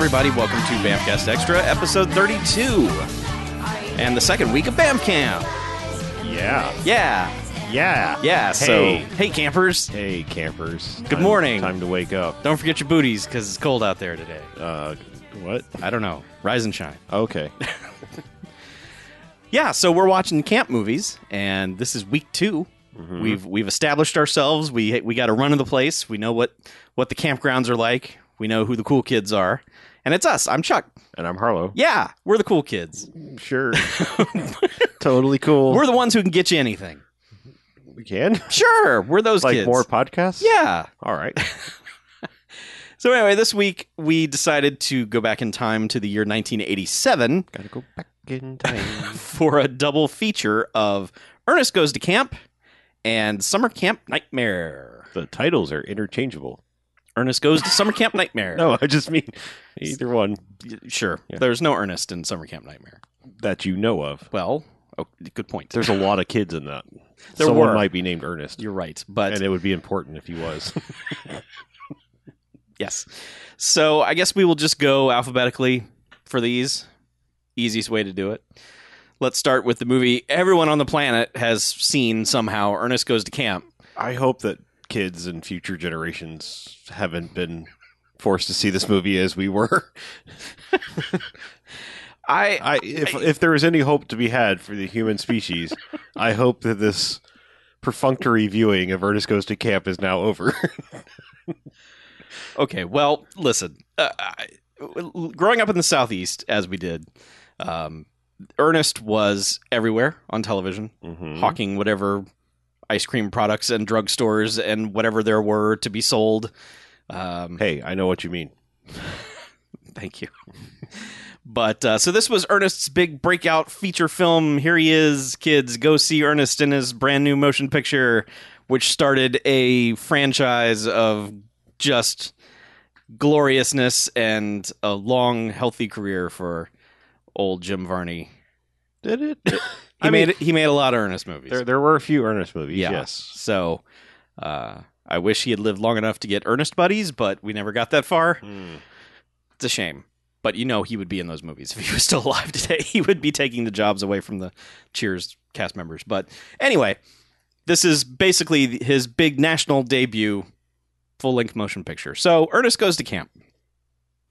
Everybody, welcome to Bamcast Extra, episode 32, and the second week of Bam Camp. Yeah. Yeah, Yeah. yeah. So, Hey. hey, campers, Hey, campers. Good Time- morning. Time to wake up. don't forget your booties because it's cold out there today. Uh, what? I don't know. Rise and shine. Okay. Yeah, so we're watching camp movies, and this is week 2 Mm-hmm. We've we've established ourselves. We we got a run of the place. We know what what the campgrounds are like. We know who the cool kids are, and it's us. I'm Chuck. And I'm Harlow. Yeah, we're the cool kids. Sure. totally cool. We're the ones who can get you anything. we can. Sure, we're those like kids. more podcasts? Yeah. All right. So anyway, this week we decided to go back in time to the year 1987 Gotta go back in time. for a double feature of Ernest Goes to Camp and Summer Camp Nightmare. the titles are interchangeable. Ernest Goes to Summer Camp Nightmare. No, I just mean either one Sure. Yeah. There's no Ernest in Summer Camp Nightmare. that you know of. Well, oh, good point. There's a lot of kids in that. There Someone were. might be named Ernest. You're right, but and it would be important if he was. yes. So I guess we will just go alphabetically for these. Easiest way to do it. Let's start with the movie everyone on the planet has seen somehow. Ernest Goes to Camp. I hope that kids and future generations haven't been forced to see this movie as we were. I I if if there is any hope to be had for the human species, I hope that this perfunctory viewing of Ernest Goes to Camp is now over. Okay, well, listen. Uh, I, growing up in the southeast, as we did, um, Ernest was everywhere on television, Mhm. hawking whatever ice cream products and drugstores and whatever there were to be sold. Um, Hey, I know what you mean. Thank you. But uh, so this was Ernest's big breakout feature film. Here he is, kids. Go see Ernest in his brand new motion picture, which started a franchise of just gloriousness and a long, healthy career for old Jim Varney. Did it? He I made mean, he made a lot of Ernest movies. there there were a few Ernest movies. Yeah. Yes. So uh, I wish he had lived long enough to get Ernest buddies, but we never got that far. Hmm. It's a shame. But you know he would be in those movies if he was still alive today. He would be taking the jobs away from the Cheers cast members. But anyway, this is basically his big national debut full length motion picture. So Ernest goes to camp.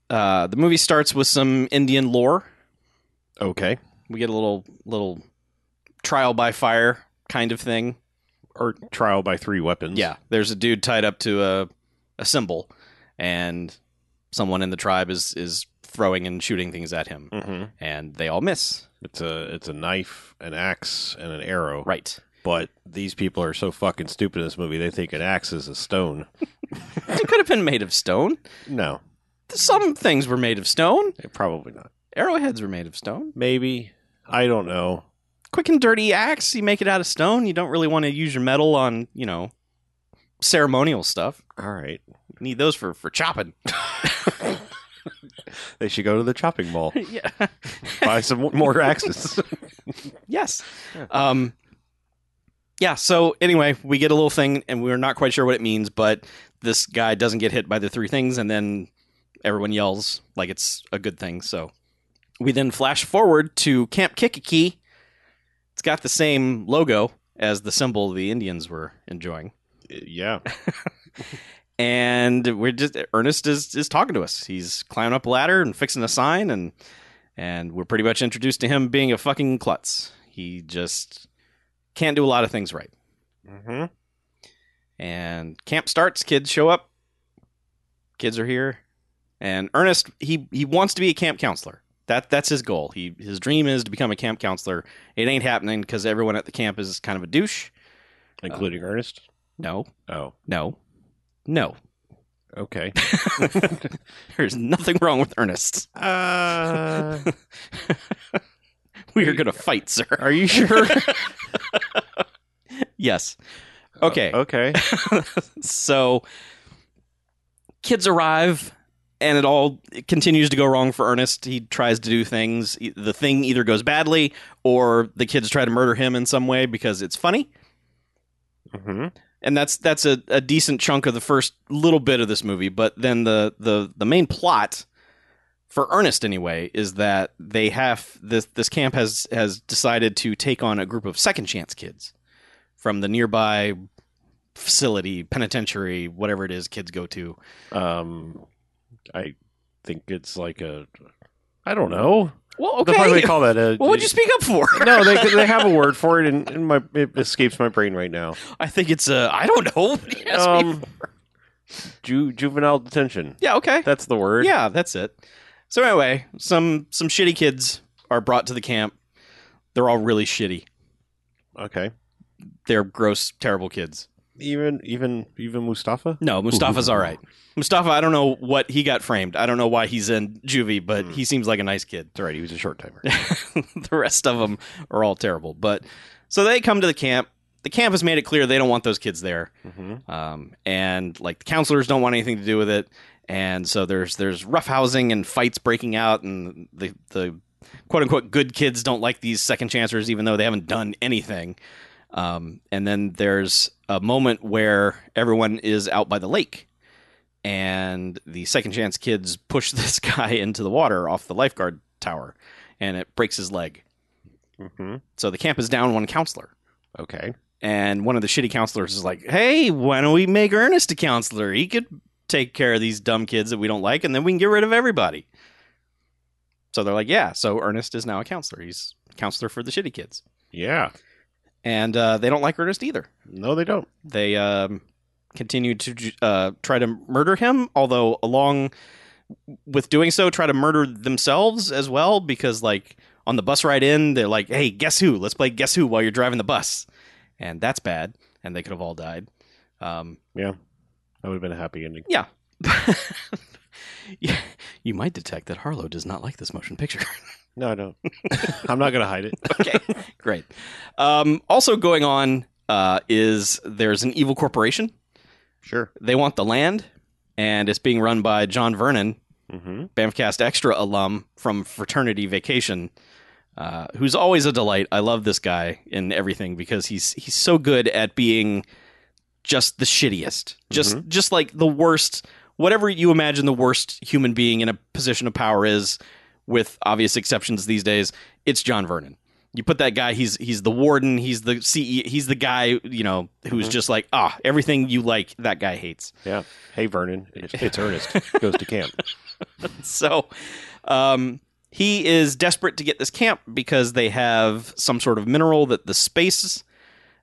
Uh, the movie starts with some Indian lore. Okay. We get a little little trial by fire kind of thing. Or trial by three weapons. Yeah, there's a dude tied up to a a symbol, and someone in the tribe is is throwing and shooting things at him, hmm and they all miss. It's a it's a knife, an axe, and an arrow. Right. But these people are so fucking stupid in this movie. They think an axe is a stone. It could have been made of stone. No, Some things were made of stone. probably not. Arrowheads were made of stone. Maybe. I don't know. Quick and dirty axe, you make it out of stone. You don't really want to use your metal on, you know, ceremonial stuff. All right. Need those for for chopping. They should go to the chopping mall. yeah. Buy some more axes. Yes. Yeah. Um, yeah. So anyway, we get a little thing, and we're not quite sure what it means, but this guy doesn't get hit by the three things, and then everyone yells like it's a good thing. So we then flash forward to Camp Kikakee. It's got the same logo as the symbol the Indians were enjoying, yeah. and we're just Ernest is is talking to us. He's climbing up a ladder and fixing a sign, and and we're pretty much introduced to him being a fucking klutz. He just can't do a lot of things right. hmm And camp starts, kids show up. Kids are here. And Ernest, he he wants to be a camp counselor. That that's his goal. He his dream is to become a camp counselor. It ain't happening because everyone at the camp is kind of a douche. Including Ernest. No, Oh, no, no. okay. There's nothing wrong with Ernest. Uh, we are gonna fight, sir. are you sure? Yes. Okay. okay. so kids arrive and it all it continues to go wrong for Ernest. He tries to do things. The thing either goes badly or the kids try to murder him in some way because it's funny. hmm and that's that's a, a decent chunk of the first little bit of this movie. But then the the the main plot for Ernest anyway is that they have this this camp has has decided to take on a group of second chance kids from the nearby facility, penitentiary, whatever it is kids go to. Um, I think it's like a. I don't know. Well, The fuck okay. they call that a. What would you speak up for? no, they they have a word for it, and, and my it escapes my brain right now. I think it's a. I don't know. What do you ask me Um, ju- juvenile detention. Yeah, okay. That's the word. Yeah, that's it. So anyway, some some shitty kids are brought to the camp. They're all really shitty. Okay. They're gross, terrible kids. Even even even Mustafa. No, Mustafa's all right. Mustafa, I don't know what he got framed. I don't know why he's in juvie, but he seems like a nice kid. That's right. He was a short timer. the rest of them are all terrible. But so they come to the camp. The camp has made it clear they don't want those kids there. hmm um, and like the counselors don't want anything to do with it, and so there's there's roughhousing and fights breaking out, and the the quote unquote good kids don't like these second chancers, even though they haven't done anything. Um, and then there's a moment where everyone is out by the lake, and the second chance kids push this guy into the water off the lifeguard tower, and it breaks his leg. hmm So the camp is down one counselor. Okay. And one of the shitty counselors is like, "Hey, why don't we make Ernest a counselor? He could take care of these dumb kids that we don't like, and then we can get rid of everybody." So they're like, "Yeah." So Ernest is now a counselor. He's counselor for the shitty kids, Yeah. And uh, they don't like Ernest either. No, they don't. They um, continue to uh, try to murder him, although along with doing so, try to murder themselves as well. Because like on the bus ride in, they're like, "Hey, guess who? Let's play guess who while you're driving the bus," and that's bad. And they could have all died. Um, yeah, That would have been a happy ending. yeah. Yeah, you might detect that Harlow does not like this motion picture. No, I don't. I'm not going to hide it. okay, great. Um, also going on uh, is there's an evil corporation. Sure. They want the land, and it's being run by John Vernon, hmm Bamfcast Extra alum from Fraternity Vacation, uh, who's always a delight. I love this guy in everything because he's he's so good at being just the shittiest, just just like the worst. Whatever you imagine the worst human being in a position of power is, with obvious exceptions these days, it's John Vernon. You put that guy, he's he's the warden, he's the CE, he's the guy, you know, who's Mhm. just like, ah, everything you like, that guy hates. Yeah. Hey, Vernon. It's, it's Ernest. Goes to camp. so um, he is desperate to get this camp because they have some sort of mineral that the space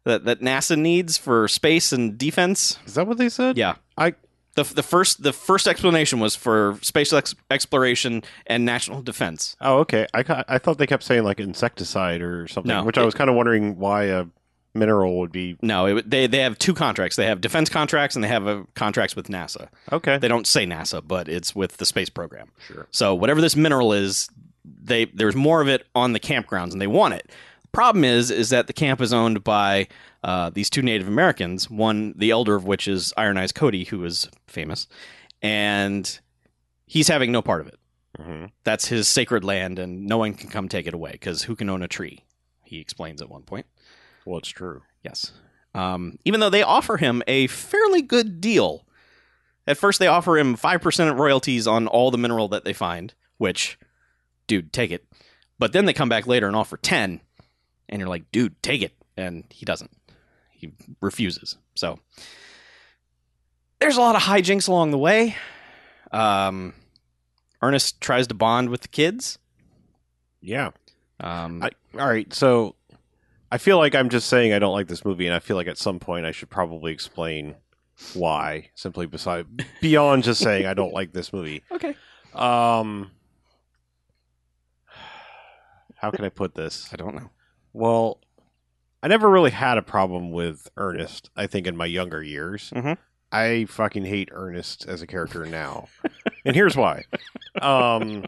that, that NASA needs for space and defense. Is that what they said? Yeah. I- the, the first the first explanation was for space ex- exploration and national defense. Oh, okay. I, ca- I thought they kept saying like insecticide or something, No. which I was kind of wondering why a mineral would be. No, it, they they have two contracts. They have defense contracts and they have uh contracts with NASA. Okay. They don't say NASA, but it's with the space program. Sure. So whatever this mineral is, they there's more of it on the campgrounds, and they want it. Problem is, is that the camp is owned by uh, these two Native Americans. One, the elder of which is Iron Eyes Cody, who is famous, and he's having no part of it. hmm That's his sacred land, and no one can come take it away because who can own a tree? He explains at one point. Well, it's true. Yes. Um, even though they offer him a fairly good deal. At first, they offer him 5% royalties on all the mineral that they find, which, dude, take it. But then they come back later and offer 10, and you're like, dude, take it. And he doesn't. He refuses. So there's a lot of hijinks along the way. Um, Ernest tries to bond with the kids. Yeah. Um, I, all right. So I feel like I'm just saying I don't like this movie, and I feel like at some point I should probably explain why. Simply beside beyond just saying I don't like this movie. okay. Um, how can I put this? I don't know. Well, I never really had a problem with Ernest. I think in my younger years, Mhm. I fucking hate Ernest as a character now, and here's why. Um,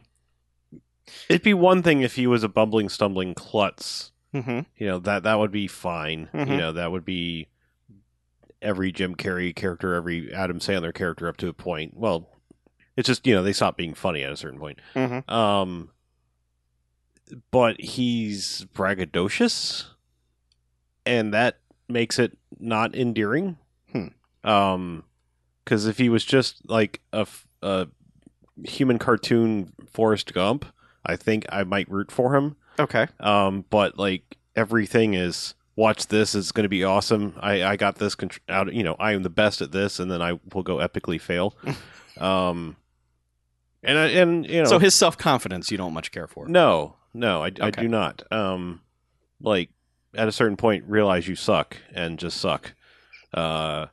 it'd be one thing if he was a bumbling, stumbling klutz. Mm-hmm. You know that that would be fine. Mhm. You know that would be every Jim Carrey character, every Adam Sandler character up to a point. Well, it's just you know they stop being funny at a certain point. Mm-hmm. Um, but he's braggadocious, and that makes it not endearing. Um, because if he was just like a human cartoon Forrest Gump, I think I might root for him. Okay. Um, but like everything is watch this it's going to be awesome. I I got this contr- out. You know, I am the best at this, and then I will go epically fail. um, and I and you know, So his self confidence, you don't much care for. no, no, I, I do not. Um, like at a certain point, realize you suck and just suck. Uh,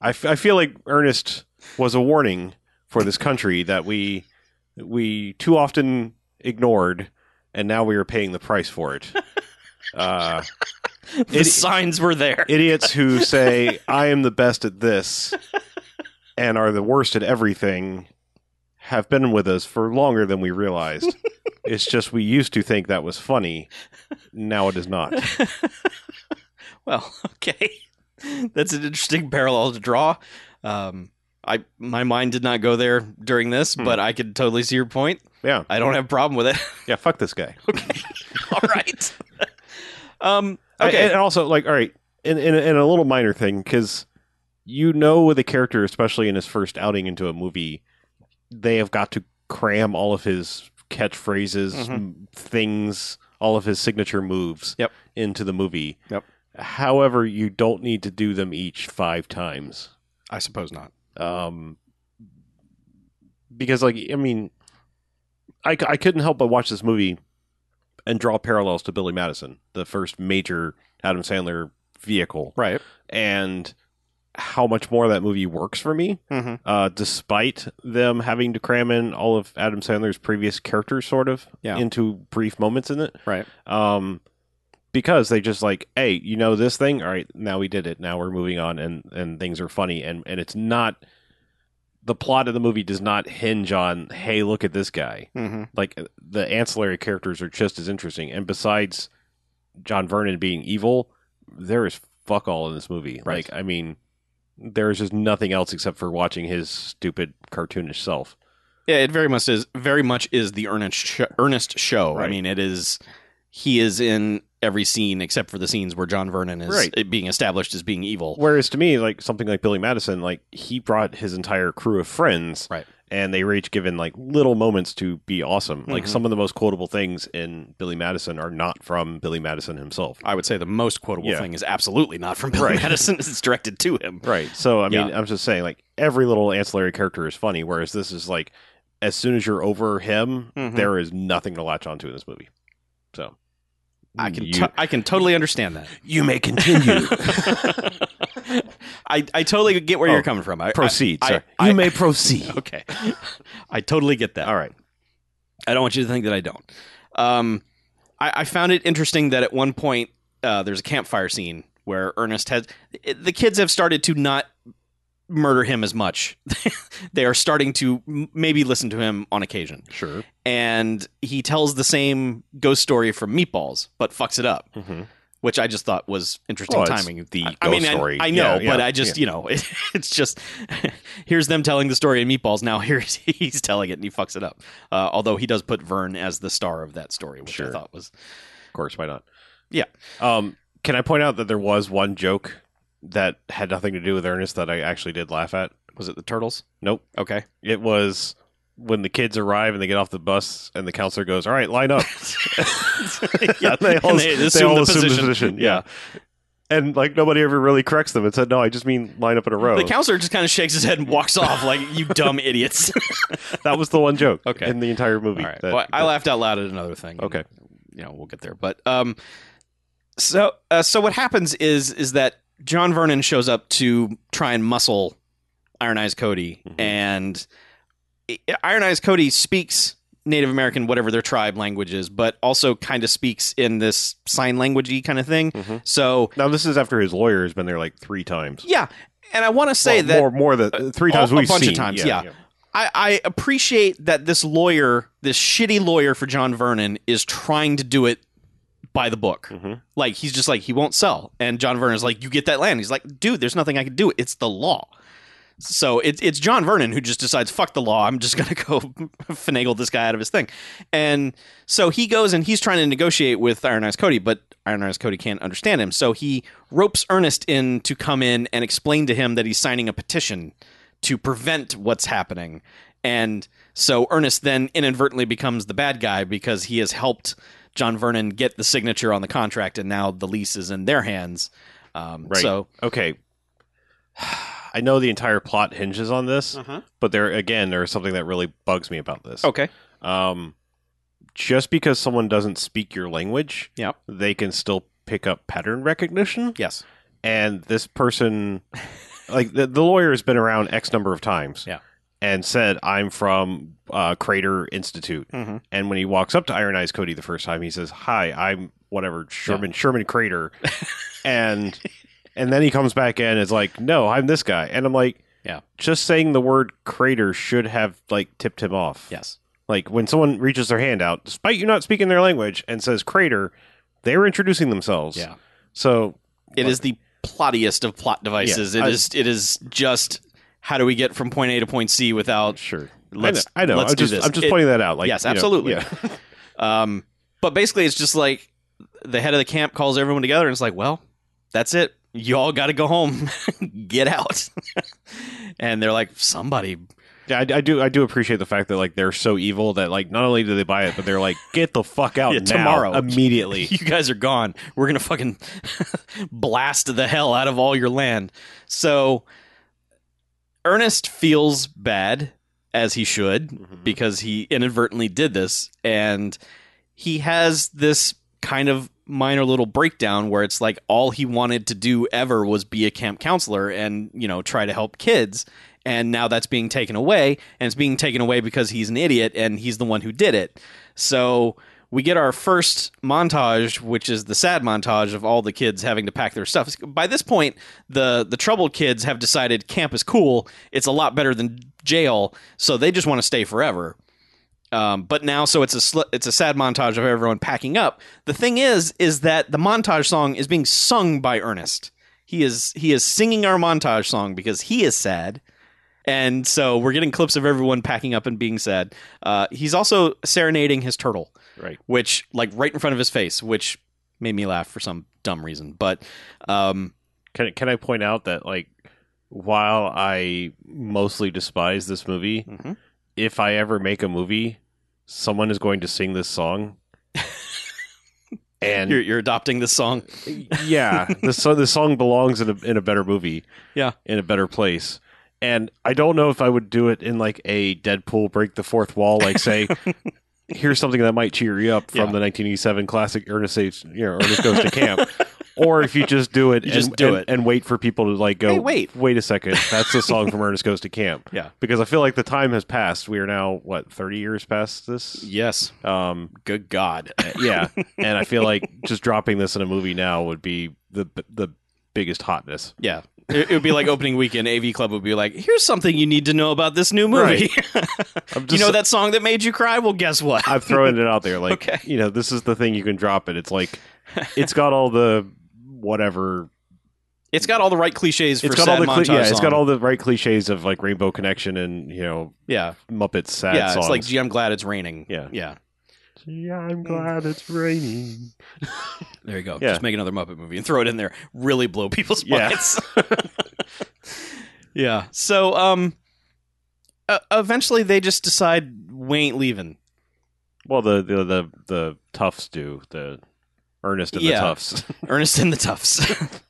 I, f- I feel like Ernest was a warning for this country that we we too often ignored, and now we are paying the price for it. Uh, The It- signs were there. idiots who say I am the best at this and are the worst at everything have been with us for longer than we realized. it's just we used to think that was funny. Now it is not. well, okay. That's an interesting parallel to draw. Um, I my mind did not go there during this, Hmm. but I could totally see your point. Yeah. I don't have a problem with it. Yeah, fuck this guy. Okay. all right. um. Okay. Okay. And also, like, all right, in, in, in a little minor thing, because you know, with a character, especially in his first outing into a movie, they have got to cram all of his catchphrases, Mhm. things, all of his signature moves Yep. into the movie. Yep. However, you don't need to do them each five times. I suppose not. Um, because, like, I mean, I, I couldn't help but watch this movie and draw parallels to Billy Madison, the first major Adam Sandler vehicle, Right. and how much more that movie works for me, Mm-hmm. uh, despite them having to cram in all of Adam Sandler's previous characters, sort of, Yeah. into brief moments in it. Right. Um, because they just like, hey, you know this thing? All right, now we did it. Now we're moving on, and and things are funny, and and it's not. The plot of the movie does not hinge on, hey, look at this guy. Mm-hmm. Like the ancillary characters are just as interesting, and besides John Vernon being evil, there is fuck all in this movie. Right. Like, I mean, there's just nothing else except for watching his stupid cartoonish self. Yeah, it very much is. Very much is the Ernest sh- Ernest show. I mean, it is. He is in every scene except for the scenes where John Vernon is Right. being established as being evil. Whereas to me, like something like Billy Madison, like he brought his entire crew of friends, Right. And they were each given like little moments to be awesome. Like Mhm. some of the most quotable things in Billy Madison are not from Billy Madison himself. I would say the most quotable Yeah. thing is absolutely not from Billy Right. Madison. It's directed to him. Right. So I mean, Yeah. I'm just saying, like every little ancillary character is funny, whereas this is like, as soon as you're over him, Mhm. there is nothing to latch onto in this movie. So I can you, to- I can totally understand that. you may continue. I, I totally get where Oh, you're coming from. I, proceed. I- sir. I- you may proceed. Okay, I totally get that. All right. I don't want you to think that I don't. Um, I, I found it interesting that at one point uh, there's a campfire scene where Ernest has the kids have started to not murder him as much. they are starting to maybe listen to him on occasion, Sure. and he tells the same ghost story from Meatballs, but fucks it up, Mm-hmm. Which I just thought was interesting Well, timing. the I- I mean, ghost I- I, know, Yeah, but yeah, I just yeah. you know, it, it's just here's them telling the story in Meatballs. Now here's he's telling it and he fucks it up. Uh, although he does put Vern as the star of that story, which I Sure. thought was Of course, why not? Yeah. Um, can I point out that there was one joke that had nothing to do with Ernest that I actually did laugh at? was it the turtles? Nope. Okay, It was when the kids arrive and they get off the bus and the counselor goes, "All right, line up." yeah, they all, and they assume all the assume position. Yeah. And like nobody ever really corrects them and said, "No, I just mean line up in a row." The counselor just kind of shakes his head and walks off like you dumb idiots. that was the one joke Okay. in the entire movie. All right, that- well, I that- laughed out loud at another thing. Okay. you know we'll get there, but um, so uh, so what happens is is that John Vernon shows up to try and muscle Iron Eyes Cody, Mhm. and Iron Eyes Cody speaks Native American, whatever their tribe language is, but also kind of speaks in this sign languagey kind of thing. Mhm. So Now this is after his lawyer has been there like three times. yeah, and I want to say Well, that more more than three times a we've bunch of times, yeah. I, I appreciate that this lawyer, this shitty lawyer for John Vernon, is trying to do it by the book. Mhm. Like he's just like he won't sell, and John Vernon's like, "You get that land." He's like, "Dude, there's nothing I can do. It's the law." So it's it's John Vernon who just decides fuck the law. I'm just gonna go finagle this guy out of his thing, and so he goes and he's trying to negotiate with Iron Eyes Cody, but Iron Eyes Cody can't understand him. So he ropes Ernest in to come in and explain to him that he's signing a petition to prevent what's happening, and so Ernest then inadvertently becomes the bad guy because he has helped John Vernon get the signature on the contract, and now the lease is in their hands. Um, Right. So Okay. I know the entire plot hinges on this, but there again, there's something that really bugs me about this. okay, Um, just because someone doesn't speak your language, Yep. they can still pick up pattern recognition. yes, And this person, like the, the lawyer, has been around X number of times. Yeah. And said, "I'm from uh, Crater Institute." Mhm. And when he walks up to Iron Eyes Cody the first time, he says, "Hi, I'm whatever Sherman Sherman Krader," and and then he comes back in and is like, "No, I'm this guy," and I'm like, Yeah. just saying the word crater should have like tipped him off." yes. Like when someone reaches their hand out, despite you not speaking their language, and says crater, they're introducing themselves. Yeah. So It is the plottiest of plot devices. Yeah, It I- is. It is just how do we get from point A to point C without? sure, Let's- I know. I know. let's I'm do just, this. I'm just It- pointing that out. Like Yes, you know, absolutely. yeah. Um, but basically, it's just like the head of the camp calls everyone together and it's like, well, that's it. You all got to go home. get out. and they're like, somebody. Yeah, I, I do. I do appreciate the fact that like they're so evil that like not only do they buy it, but they're like, get the fuck out Yeah, now, tomorrow. immediately. You guys are gone. We're gonna fucking blast the hell out of all your land. So Ernest feels bad, as he should, mm-hmm. because he inadvertently did this, and he has this kind of minor little breakdown where it's like all he wanted to do ever was be a camp counselor and you know try to help kids. And now that's being taken away and it's being taken away because he's an idiot and he's the one who did it. So we get our first montage which is the sad montage of all the kids having to pack their stuff. By this point the the troubled kids have decided camp is cool. It's a lot better than jail. So they just want to stay forever um, but now, so it's a sl- it's a sad montage of everyone packing up. The thing is, is that the montage song is being sung by Ernest. He is he is singing our montage song because he is sad, and so we're getting clips of everyone packing up and being sad. Uh, he's also serenading his turtle, Right. which like right in front of his face, which made me laugh for some dumb reason. But um, Can can I point out that like while I mostly despise this movie, Mhm. If I ever make a movie, someone is going to sing this song. and you're you're adopting this song. yeah, the song the song belongs in a in a better movie. Yeah. in a better place. And I don't know if I would do it in like a Deadpool break the fourth wall, like say, here's something that might cheer you up from Yeah. the 1987 classic Ernest you know, Ernest Goes to Camp. Or if you just do it, and, just do and- it. and wait for people to like go. Hey, wait. wait a second, that's the song from Ernest Goes to Camp. Yeah. because I feel like the time has passed. We are now what 30 years past this. Yes. Um, Good God. yeah, and I feel like just dropping this in a movie now would be the the biggest hotness. Yeah. It, it would be like opening weekend. AV Club would be like, "Here's something you need to know about this new movie. I'm you know that song that made you cry? Well, guess what? I'm throwing it out there. Like, Okay. you know, this is the thing you can drop it. It's like, it's got all the whatever. It's got all the right cliches for It's got all the cli- yeah. It's got all the right cliches of like Rainbow Connection and you know yeah, Muppets sad yeah. songs. It's like, "Gee, I'm glad it's raining." Yeah. yeah. Gee, I'm glad it's raining. There you go. Yeah. Just make another Muppet movie and throw it in there. Really blow people's Yeah. minds. yeah. So, um, uh, eventually they just decide we ain't leaving. Well, the the the, the Tufts do the Ernest and Yeah. the Tufts. Ernest and the Tufts.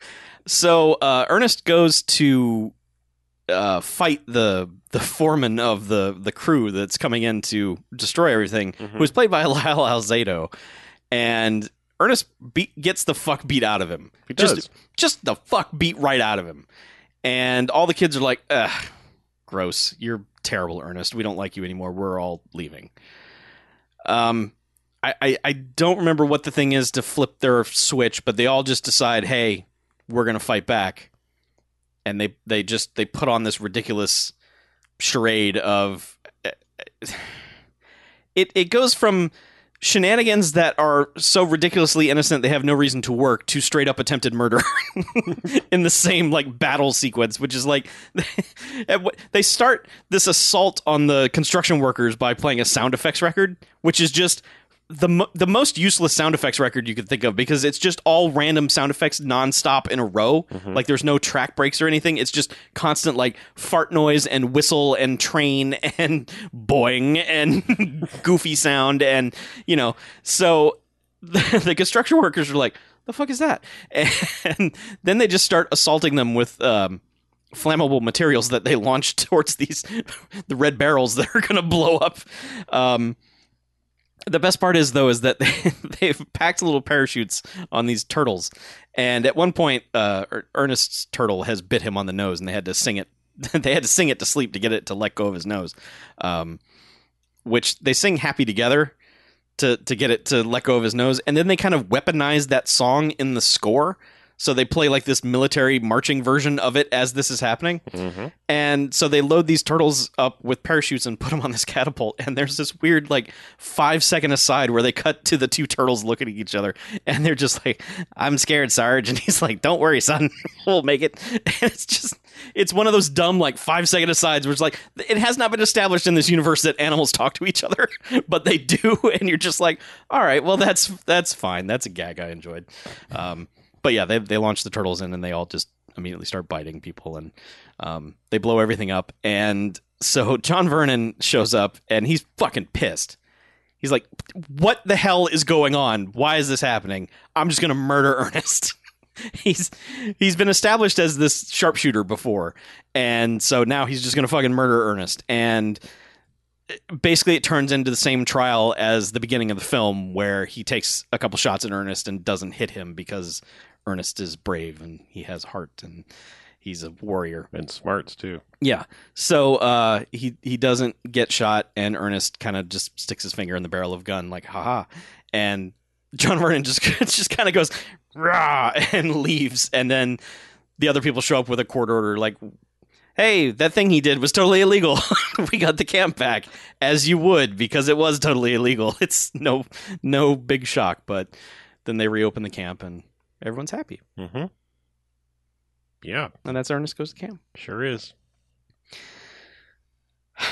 so uh, Ernest goes to uh, fight the the foreman of the the crew that's coming in to destroy everything, Mhm. who's played by Lyle Alzado, and Ernest beat, gets the fuck beat out of him. He just does. just the fuck beat right out of him, and all the kids are like, "Ugh, gross! You're terrible, Ernest. We don't like you anymore. We're all leaving." Um, I, I, don't remember what the thing is to flip their switch, but they all just decide, hey, we're gonna fight back, and they they just they put on this ridiculous charade of it. It goes from shenanigans that are so ridiculously innocent they have no reason to work to straight up attempted murder in the same like battle sequence which is like they start this assault on the construction workers by playing a sound effects record which is just the mo- the most useless sound effects record you could think of because it's just all random sound effects nonstop in a row. Like there's no track breaks or anything. It's just constant like fart noise and whistle and train and boing and goofy sound and you know. So the, the construction workers are like, "The fuck is that?" And then they just start assaulting them with. Um, flammable materials that they launch towards these the red barrels that are going to blow up um the best part is though is that they, they've packed little parachutes on these turtles. And at one point uh Er- ernest's turtle has bit him on the nose and they had to sing it they had to sing it to sleep to get it to let go of his nose. Um which they sing happy together to to get it to let go of his nose. And then they kind of weaponized that song in the score so they play like this military marching version of it as this is happening Mm-hmm. and so they load these turtles up with parachutes and put them on this catapult. And there's this weird, like, five second aside where they cut to the two turtles looking at each other. And they're just like, I'm scared, Sarge. And he's like, Don't worry, son. we'll make it. And it's just, it's one of those dumb, like, five second asides where it's like, it has not been established in this universe that animals talk to each other, but they do. And you're just like, All right, well, that's, that's fine. That's a gag I enjoyed. Um, but yeah, they, they launch the turtles in and they all just immediately start biting people and um, they blow everything up. And so John Vernon shows up and he's fucking pissed. He's like, "What the hell is going on? Why is this happening? I'm just gonna murder Ernest." he's he's been established as this sharpshooter before, and so now he's just gonna fucking murder Ernest. And basically, it turns into the same trial as the beginning of the film, where he takes a couple shots at Ernest and doesn't hit him because Ernest is brave and he has heart and he's a warrior. And smarts too. Yeah. So uh, he he doesn't get shot, and Ernest kind of just sticks his finger in the barrel of gun, like haha, and John Vernon just just kind of goes rah and leaves, and then the other people show up with a court order, like. Hey, that thing he did was totally illegal. we got the camp back, as you would, because it was totally illegal. It's no no big shock, but then they reopen the camp and everyone's happy, Mm-hmm. Yeah, and that's Ernest goes to camp. sure is.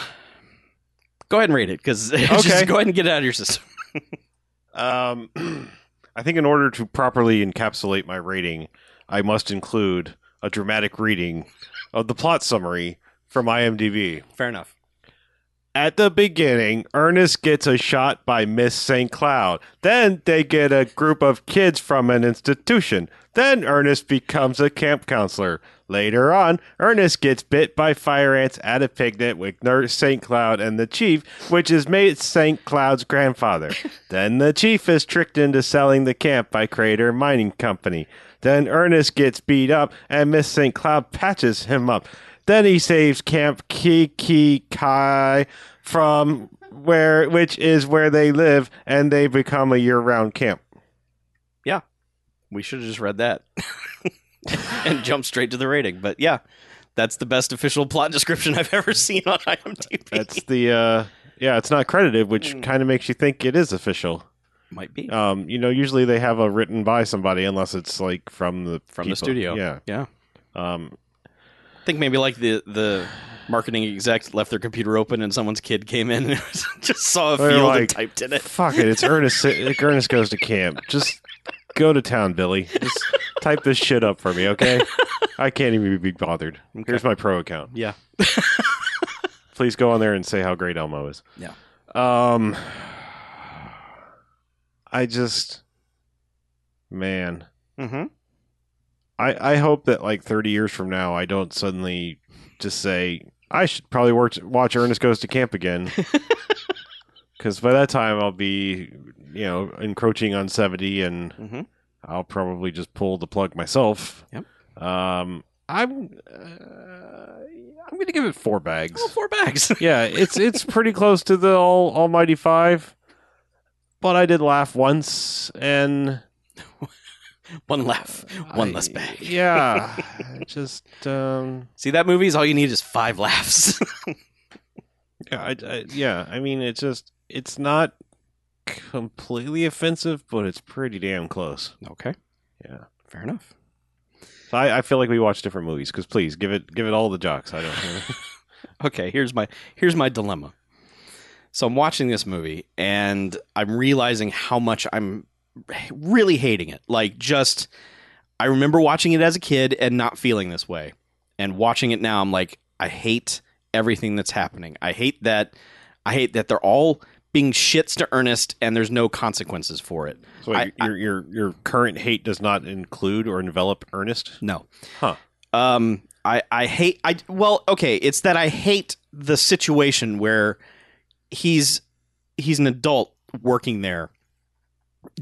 Go ahead and rate it, because Okay. just go ahead and get it out of your system. Um, I think in order to properly encapsulate my rating, I must include a dramatic reading of the plot summary from IMDb. Fair enough. At the beginning, Ernest gets a shot by Miss St. Cloud. Then they get a group of kids from an institution. Then Ernest becomes a camp counselor. Later on, Ernest gets bit by fire ants at a picnic with Nurse St. Cloud and the chief, which is Mate St. Cloud's grandfather. then the chief is tricked into selling the camp by Krader Mining Company. Then Ernest gets beat up and Miss St. Cloud patches him up. Then he saves Camp Kiki Kai from where which is where they live and they become a year-round camp. Yeah, we should have just read that and jumped straight to the rating. But yeah, that's the best official plot description I've ever seen on IMDb. That's the uh yeah, it's not credited, which Hmm. kind of makes you think it is official. might be Um, you know, usually they have a written by somebody unless it's like from the from the studio. Yeah. yeah. Um, think maybe like the the marketing exec left their computer open and someone's kid came in and just saw a They're field and typed in it. fuck it, it's Ernest. like, Ernest goes to camp. Just go to town, Billy. Just type this shit up for me, okay? I can't even be bothered. Here's my pro account. Yeah. Please go on there and say how great Elmo is. Yeah. Um, I just, man, Mm-hmm. I I hope that like 30 years from now, I don't suddenly just say I should probably watch watch Ernest Goes to Camp again. Because by that time I'll be, you know, encroaching on 70 and Mm-hmm. I'll probably just pull the plug myself. Yep. Um, I'm uh, I'm gonna give it four bags. Oh, four bags. yeah, it's it's pretty close to the all, Almighty Five, but I did laugh once, and One laugh, one I- less bag. Yeah, just um, See that movie's all you need is five laughs. yeah, I, I, yeah. I mean, it's just it's not completely offensive, but it's pretty damn close. Okay. Yeah. Fair enough. So I, I feel like we watch different movies because please give it give it all the jocks. I don't. Okay, here's my here's my dilemma. So I'm watching this movie and I'm realizing how much I'm really hating it. Like just I remember watching it as a kid and not feeling this way. And watching it now I'm like I hate everything that's happening. I hate that I hate that they're all being shits to Ernest and there's no consequences for it. so I- your your your current hate does not include or envelop Ernest. No. Huh. Um, I I hate I well okay. It's that I hate the situation where he's he's an adult working there,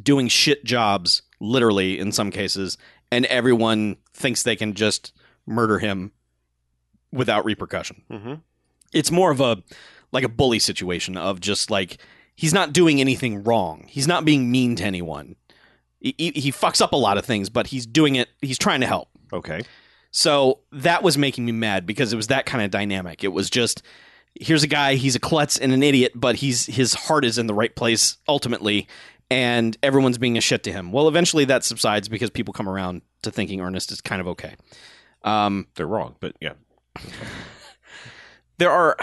doing shit jobs, literally in some cases, and everyone thinks they can just murder him without repercussion. Mm-hmm. It's more of a like a bully situation of just like he's not doing anything wrong. He's not being mean to anyone. He, he he fucks up a lot of things, but he's doing it. He's trying to help. Okay. So that was making me mad because it was that kind of dynamic. It was just here's a guy, he's a klutz and an idiot, but he's his heart is in the right place ultimately, and everyone's being a shit to him. Well, eventually that subsides because people come around to thinking Ernest is kind of okay. Um, They're wrong, but yeah. there are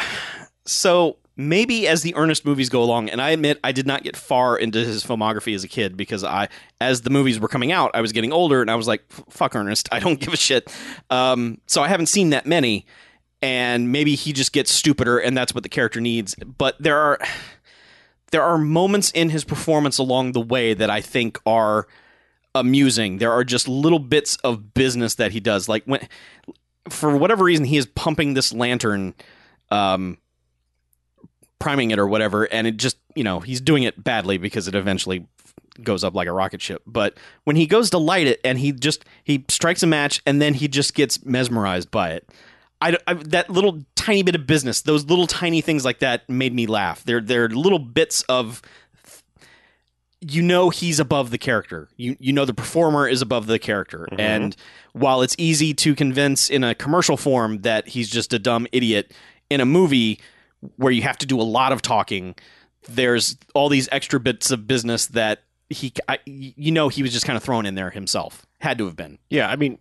so maybe as the Ernest movies go along, and I admit I did not get far into his filmography as a kid because I, as the movies were coming out, I was getting older and I was like, "Fuck Ernest, I don't give a shit." Um, so I haven't seen that many, and maybe he just gets stupider, and that's what the character needs. But there are there are moments in his performance along the way that I think are amusing. There are just little bits of business that he does, like when for whatever reason he is pumping this lantern um priming it or whatever and it just you know he's doing it badly because it eventually goes up like a rocket ship. But when he goes to light it and he just he strikes a match and then he just gets mesmerized by it. I, I- that little tiny bit of business. Those little tiny things like that made me laugh. They're they're little bits of you know he's above the character. You you know the performer is above the character. Mhm. and while it's easy to convince in a commercial form that he's just a dumb idiot in a movie where you have to do a lot of talking there's all these extra bits of business that he I, you know he was just kind of thrown in there himself. Had to have been. Yeah, I mean,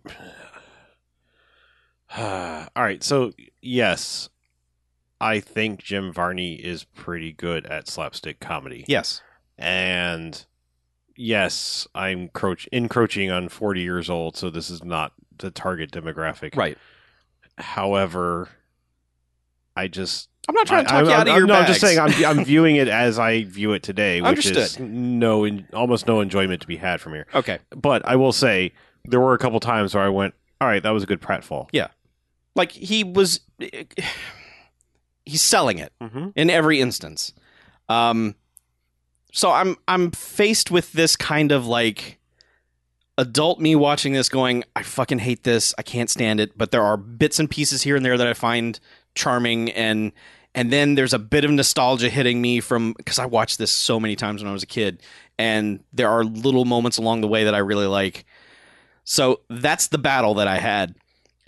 all right. So yes, I think Jim Varney is pretty good at slapstick comedy, yes and yes, I'm encroaching on 40 years old, so this is not the target demographic. right However, I just i'm not trying to I- talk you I'm- out of I'm- your no, I'm just saying I'm, I'm viewing it as I view it today, which is Understood. no, en- almost no enjoyment to be had from here. okay But I will say there were a couple times where I went, "All right, that was a good pratfall." Like he was he's selling it Mm-hmm. in every instance. Um, so I'm I'm faced with this kind of like adult me watching this, going, I fucking hate this. I can't stand it. But there are bits and pieces here and there that I find charming, and and then there's a bit of nostalgia hitting me from because I watched this so many times when I was a kid, and there are little moments along the way that I really like. So that's the battle that I had.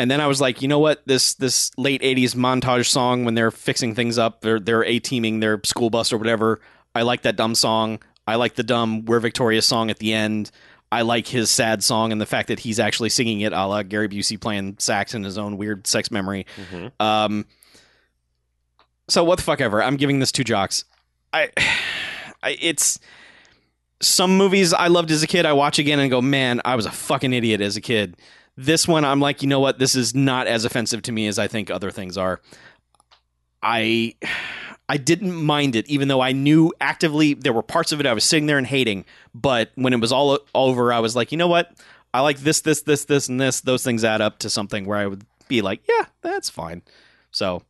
And then I was like, you know what? This this late '80s montage song when they're fixing things up, they're they're a teaming their school bus or whatever. I like that dumb song. I like the dumb "We're Victorious" song at the end. I like his sad song and the fact that he's actually singing it, a la Gary Busey playing sax in his own weird sex memory. Mm-hmm. Um, so what the fuck ever. I'm giving this two jocks. I, I, it's some movies I loved as a kid. I watch again and go, man, I was a fucking idiot as a kid. This one, I'm like, you know what? This is not as offensive to me as I think other things are. I, I didn't mind it, even though I knew actively there were parts of it I was sitting there and hating. But when it was all over, I was like, you know what? I like this, this, this, this, and this. Those things add up to something where I would be like, yeah, that's fine. So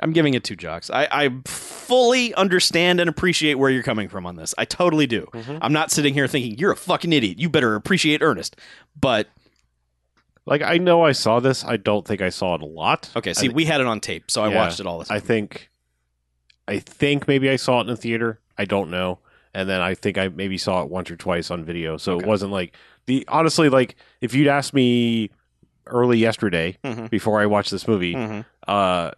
I'm giving it two jocks. I, I fully understand and appreciate where you're coming from on this. I totally do. Mhm. I'm not sitting here thinking you're a fucking idiot. You better appreciate Ernest. But Like I know I saw this. I don't think I saw it a lot. okay, see, I, we had it on tape, so I Yeah, watched it all the time. I think, I think maybe I saw it in the theater. I don't know. And then I think I maybe saw it once or twice on video. So Okay. it wasn't like the honestly like if you'd asked me early yesterday Mhm. before I watched this movie, Mhm. uh,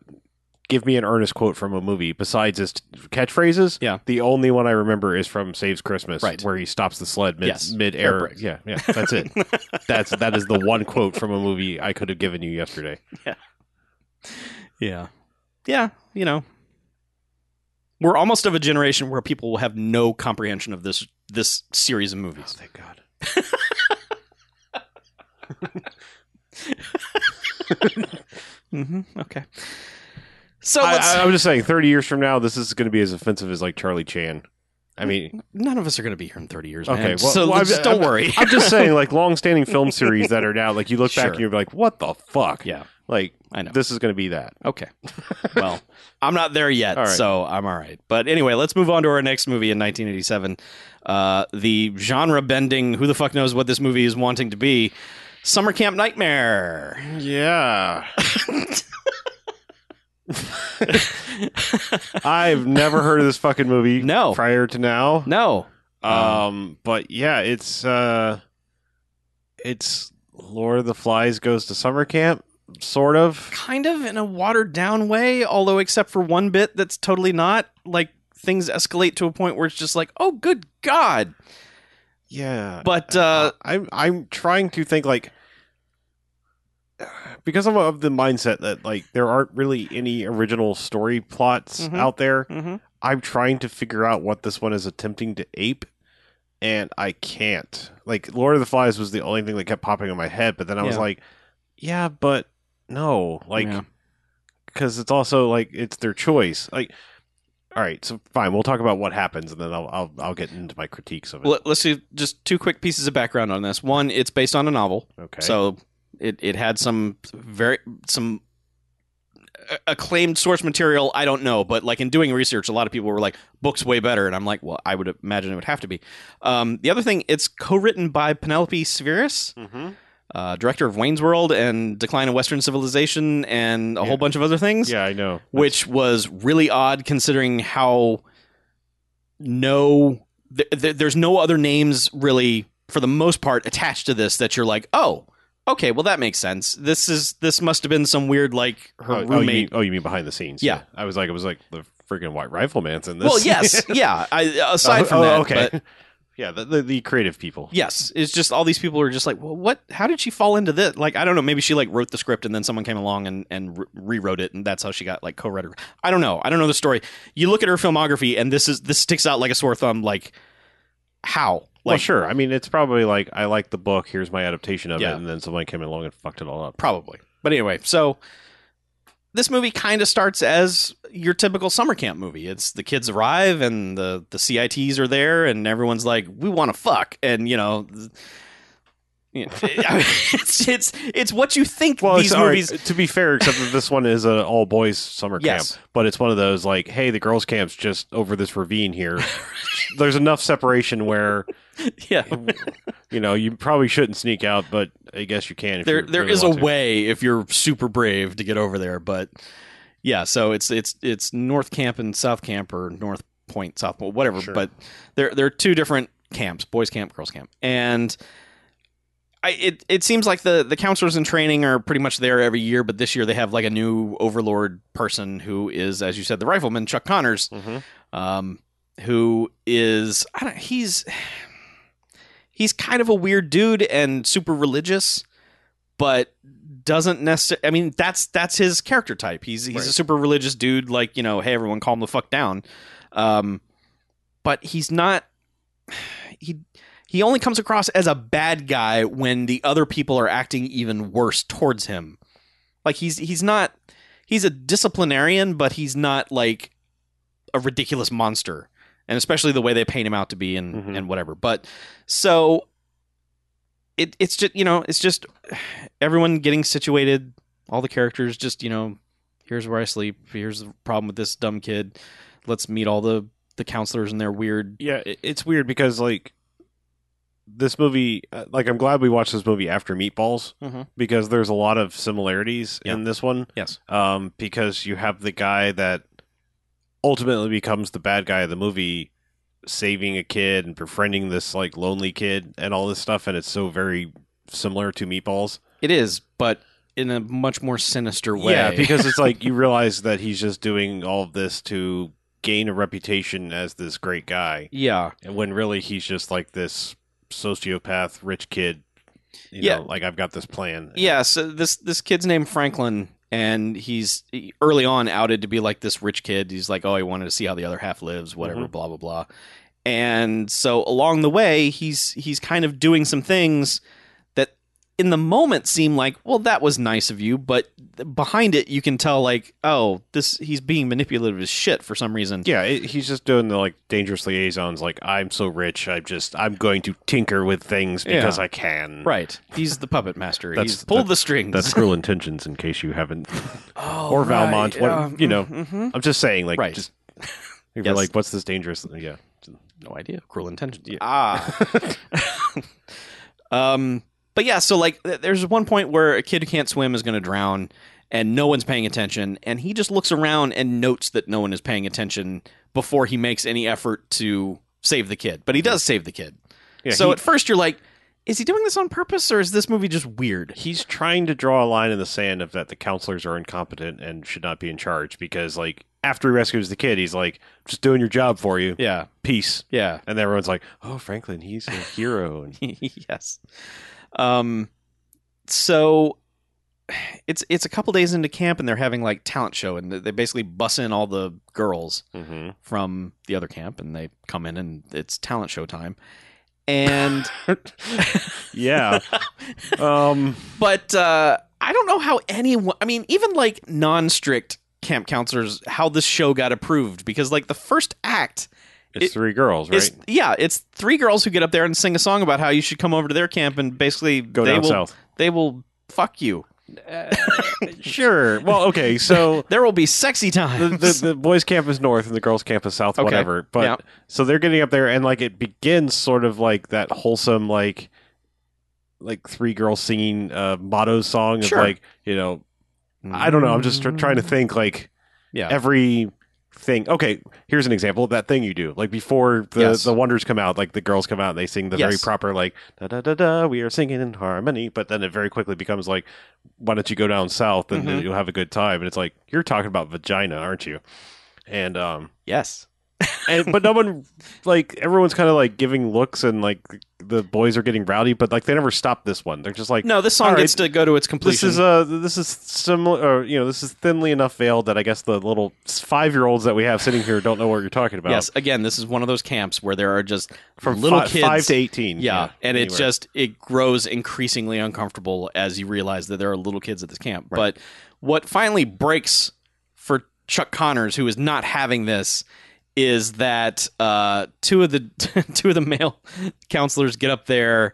give me an Ernest quote from a movie besides his catchphrases. Yeah. the only one I remember is from Saves Christmas, Right. where he stops the sled mid Yes. mid Air. Yeah, yeah, that's it. that's that is the one quote from a movie I could have given you yesterday. Yeah. Yeah, Yeah, you know. We're almost of a generation where people will have no comprehension of this this series of movies. Oh, Thank God. hmm Okay. So I, let's. I, I'm just saying, thirty years from now, this is going to be as offensive as like Charlie Chan. I mean, none of us are going to be here in 30 years, man. Okay, well- so well, I'm- don't I'm- worry. I'm just saying, like long-standing film series that are now like you look back and you're like, what the fuck? yeah, Like I know. this is going to be that. Okay. Well, I'm not there yet, right. so I'm all right. But anyway, let's move on to our next movie in 1987. Uh, the genre bending, who the fuck knows what this movie is wanting to be Summer Camp Nightmare. Yeah. I've never heard of this fucking movie. No. Prior to now. No. Um, but yeah, it's uh, it's Lord of the Flies goes to summer camp, sort of. Kind of in a watered down way, although, except for one bit that's totally not. Like, things escalate to a point where it's just like, oh, good God. Yeah, But, uh, I'm I'm trying to think like because I'm of the mindset that like there aren't really any original story plots Mhm. out there. mhm. I'm trying to figure out what this one is attempting to ape, and I can't. Like Lord of the Flies was the only thing that kept popping in my head, but then I was like, yeah, but no, like Yeah. because it's also like it's their choice. Like, all right, so fine, we'll talk about what happens, and then I'll I'll, I'll get into my critiques of it. Let's do just two quick pieces of background on this. One, it's based on a novel. okay, So it it had some very some acclaimed source material. I don't know, but like in doing research, a lot of people were like, "Books way better," and I'm like, "Well, I would imagine it would have to be." Um, the other thing, it's co-written by Penelope Spheeris, mm-hmm. uh, director of Wayne's World and Decline of Western Civilization, and a Yeah. whole bunch of other things yeah, I know. which was really odd considering how no th- th- there's no other names really for the most part attached to this that you're like oh okay well that makes sense this is this must have been some weird like her oh, oh, you roommate mean, oh, you mean behind the scenes? Yeah. I was like, it was like the freaking White Rifleman's in this. well yes yeah I, aside Oh, from oh, that okay. but yeah, the, the the creative people. yes it's just all these people are just like well what how did she fall into this like i don't know maybe she like wrote the script and then someone came along and and re- rewrote it and that's how she got like co-writer i don't know i don't know the story you look at her filmography and this is this sticks out like a sore thumb like how well, sure. I mean, it's probably like I like the book. Here's my adaptation of Yeah. it, and then someone came along and fucked it all up. probably but anyway so this movie kind of starts as your typical summer camp movie it's the kids arrive and the the cits are there and everyone's like we want to fuck and you know th- you it's it's it's what you think Well, these it's, all right, movies to be fair, except that this one is an all boys summer Yes. camp, but it's one of those like, hey, the girls' camp's just over this ravine here. There's enough separation where yeah you know you probably shouldn't sneak out, but I guess you can. If there you there really is a to. way if you're super brave to get over there but yeah so it's it's it's north camp and south camp or north point south point whatever Sure. but there there are two different camps boys camp girls camp and I, it, it seems like the, the counselors in training are pretty much there every year, but this year they have like a new overlord person who is, as you said, the rifleman Chuck Connors, Mhm. um, who is I don't he's he's kind of a weird dude and super religious, but doesn't necessarily. I mean, that's that's his character type. He's he's a super religious dude. Like you know, hey everyone, calm the fuck down. Um, but he's not. He he only comes across as a bad guy when the other people are acting even worse towards him. Like he's he's not he's a disciplinarian, but he's not like a ridiculous monster. And especially the way they paint him out to be and, Mhm. and whatever. But so it it's just you know, it's just everyone getting situated, all the characters just, you know, here's where I sleep, here's the problem with this dumb kid. Let's meet all the the counselors and their weird Yeah, it's weird because like this movie, uh, like I'm glad we watched this movie after Meatballs Mhm. because there's a lot of similarities Yeah. in this one. Yes. Um, because you have the guy that ultimately becomes the bad guy of the movie, saving a kid and befriending this like lonely kid and all this stuff, and it's so very similar to Meatballs. It is, but in a much more sinister way. Yeah, because it's like you realize that he's just doing all of this to gain a reputation as this great guy, yeah, and when really he's just like this sociopath, rich kid. You Yeah. know, like I've got this plan. yeah. So this this kid's named Franklin, and he's early on outed to be like this rich kid. He's like, oh, he wanted to see how the other half lives, whatever, Mhm. blah blah blah. And so along the way, he's he's kind of doing some things in the moment seem like, well, that was nice of you, but behind it, you can tell like, oh, this he's being manipulative as shit for some reason. Yeah, it, he's just doing the like dangerous liaisons. Like I'm so rich, I'm just I'm going to tinker with things because Yeah. I can. Right. He's the puppet master. That's- he's pulled the strings. That's cruel intentions. In case you haven't, oh, or Valmont, what- um, you know. mhm. I'm just saying. Like, Right. just you're like, what's this dangerous? Yeah, No idea. Cruel intentions. Yeah. Ah. um. But yeah, so like, there's one point where a kid who can't swim is going to drown, and no one's paying attention, and he just looks around and notes that no one is paying attention before he makes any effort to save the kid. But he does save the kid. yeah. so he- at first you're like, is he doing this on purpose, or is this movie just weird? he's trying to draw a line in the sand of that the counselors are incompetent and should not be in charge because like after he rescues the kid, he's like, just doing your job for you. Yeah. Peace. Yeah. And everyone's like, oh, Franklin, he's a hero. And yes. Um so it's it's a couple days into camp and they're having like talent show and they basically bus in all the girls Mhm. from the other camp and they come in and it's talent show time. And yeah. um, but uh I don't know how anyone I mean even like non-strict camp counselors how this show got approved because like the first act it's It- three girls, right? is yeah, it's three girls who get up there and sing a song about how you should come over to their camp and basically Go they down will south. they will fuck you. Sure. Well, okay. So There will be sexy the, times. the, the boys' camp is north and the girls' camp is south, Okay. whatever. But Yeah. so they're getting up there, and like it begins sort of like that wholesome, like like three girls singing uh, motto song of Sure. like you know I don't know. I'm just tr- trying to think like Yeah. every thing. Okay, here's an example of that thing you do. Like before the Yes. the wonders come out, like the girls come out and they sing the very proper like da da da da. We are singing in harmony, but then it very quickly becomes like, why don't you go down south and Mhm. you'll have a good time? And it's like you're talking about vagina, aren't you? And um, yes. And but no one like everyone's kind of like giving looks and like the boys are getting rowdy, but like they never stop this one. They're just like No, this song right. gets to go to its completion. this is uh this is similar or you know this is thinly enough veiled that I guess the little five year olds that we have sitting here don't know what you're talking about. yes, again, this is one of those camps where there are just from little fi- kids. five to eighteen. yeah, and it's anywhere. just it grows increasingly uncomfortable as you realize that there are little kids at this camp. Right. But what finally breaks for Chuck Connors, who is not having this, is that uh, two of the two of the male counselors get up there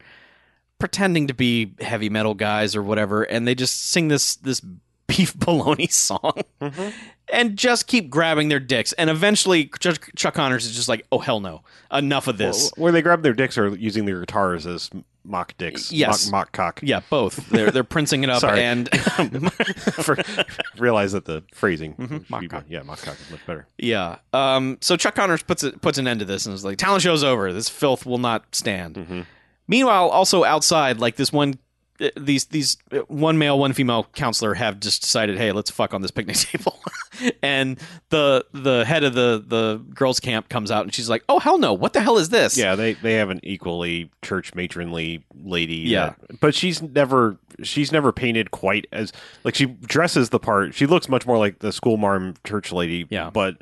pretending to be heavy metal guys or whatever, and they just sing this this beef baloney song Mhm. and just keep grabbing their dicks. And eventually, Chuck, Chuck Connors is just like, "Oh hell no, enough of this." Where- where they grab their dicks or using their guitars as mock dicks. Yes. mock, mock cock. Yeah, both. They're they're printing it up Sorry. and For, realize that the phrasing, Mhm. should Mock be- cock. yeah, mock cock is much better. yeah. Um. So Chuck Connors puts it puts an end to this and is like, "Talent show's over. This filth will not stand." Mhm. Meanwhile, also outside, like this one, these these uh, one male, one female counselor have just decided, hey, let's fuck on this picnic table, and the the head of the the girls' camp comes out and she's like, oh hell no, what the hell is this? Yeah, they they have an equally church matronly lady. Yeah. that- but she's never she's never painted quite as like she dresses the part. She looks much more like the school marm church lady. Yeah. but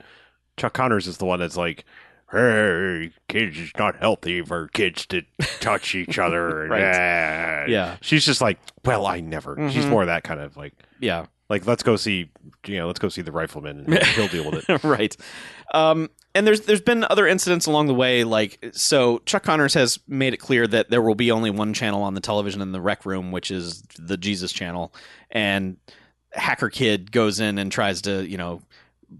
Chuck Connors is the one that's like. Hey, kids, it's not healthy for kids to touch each other. Right. Yeah. Yeah. She's just like, well, I never. She's Mhm. more that kind of like, yeah, like let's go see, you know, let's go see the rifleman and he'll deal with it. right. Um, and there's there's been other incidents along the way, like so. Chuck Connors has made it clear that there will be only one channel on the television in the rec room, which is the Jesus channel, and Hacker Kid goes in and tries to you know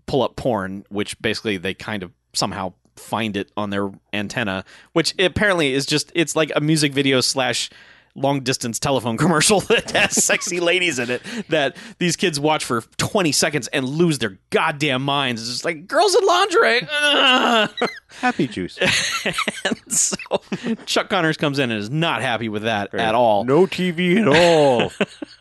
pull up porn, which basically they kind of somehow find it on their antenna, which apparently is just it's like a music video slash long distance telephone commercial that has sexy ladies in it that these kids watch for 20 seconds and lose their goddamn minds. It's just like girls in lingerie. Ugh. Happy juice and so Chuck Connors comes in and is not happy with that at all. No TV at all.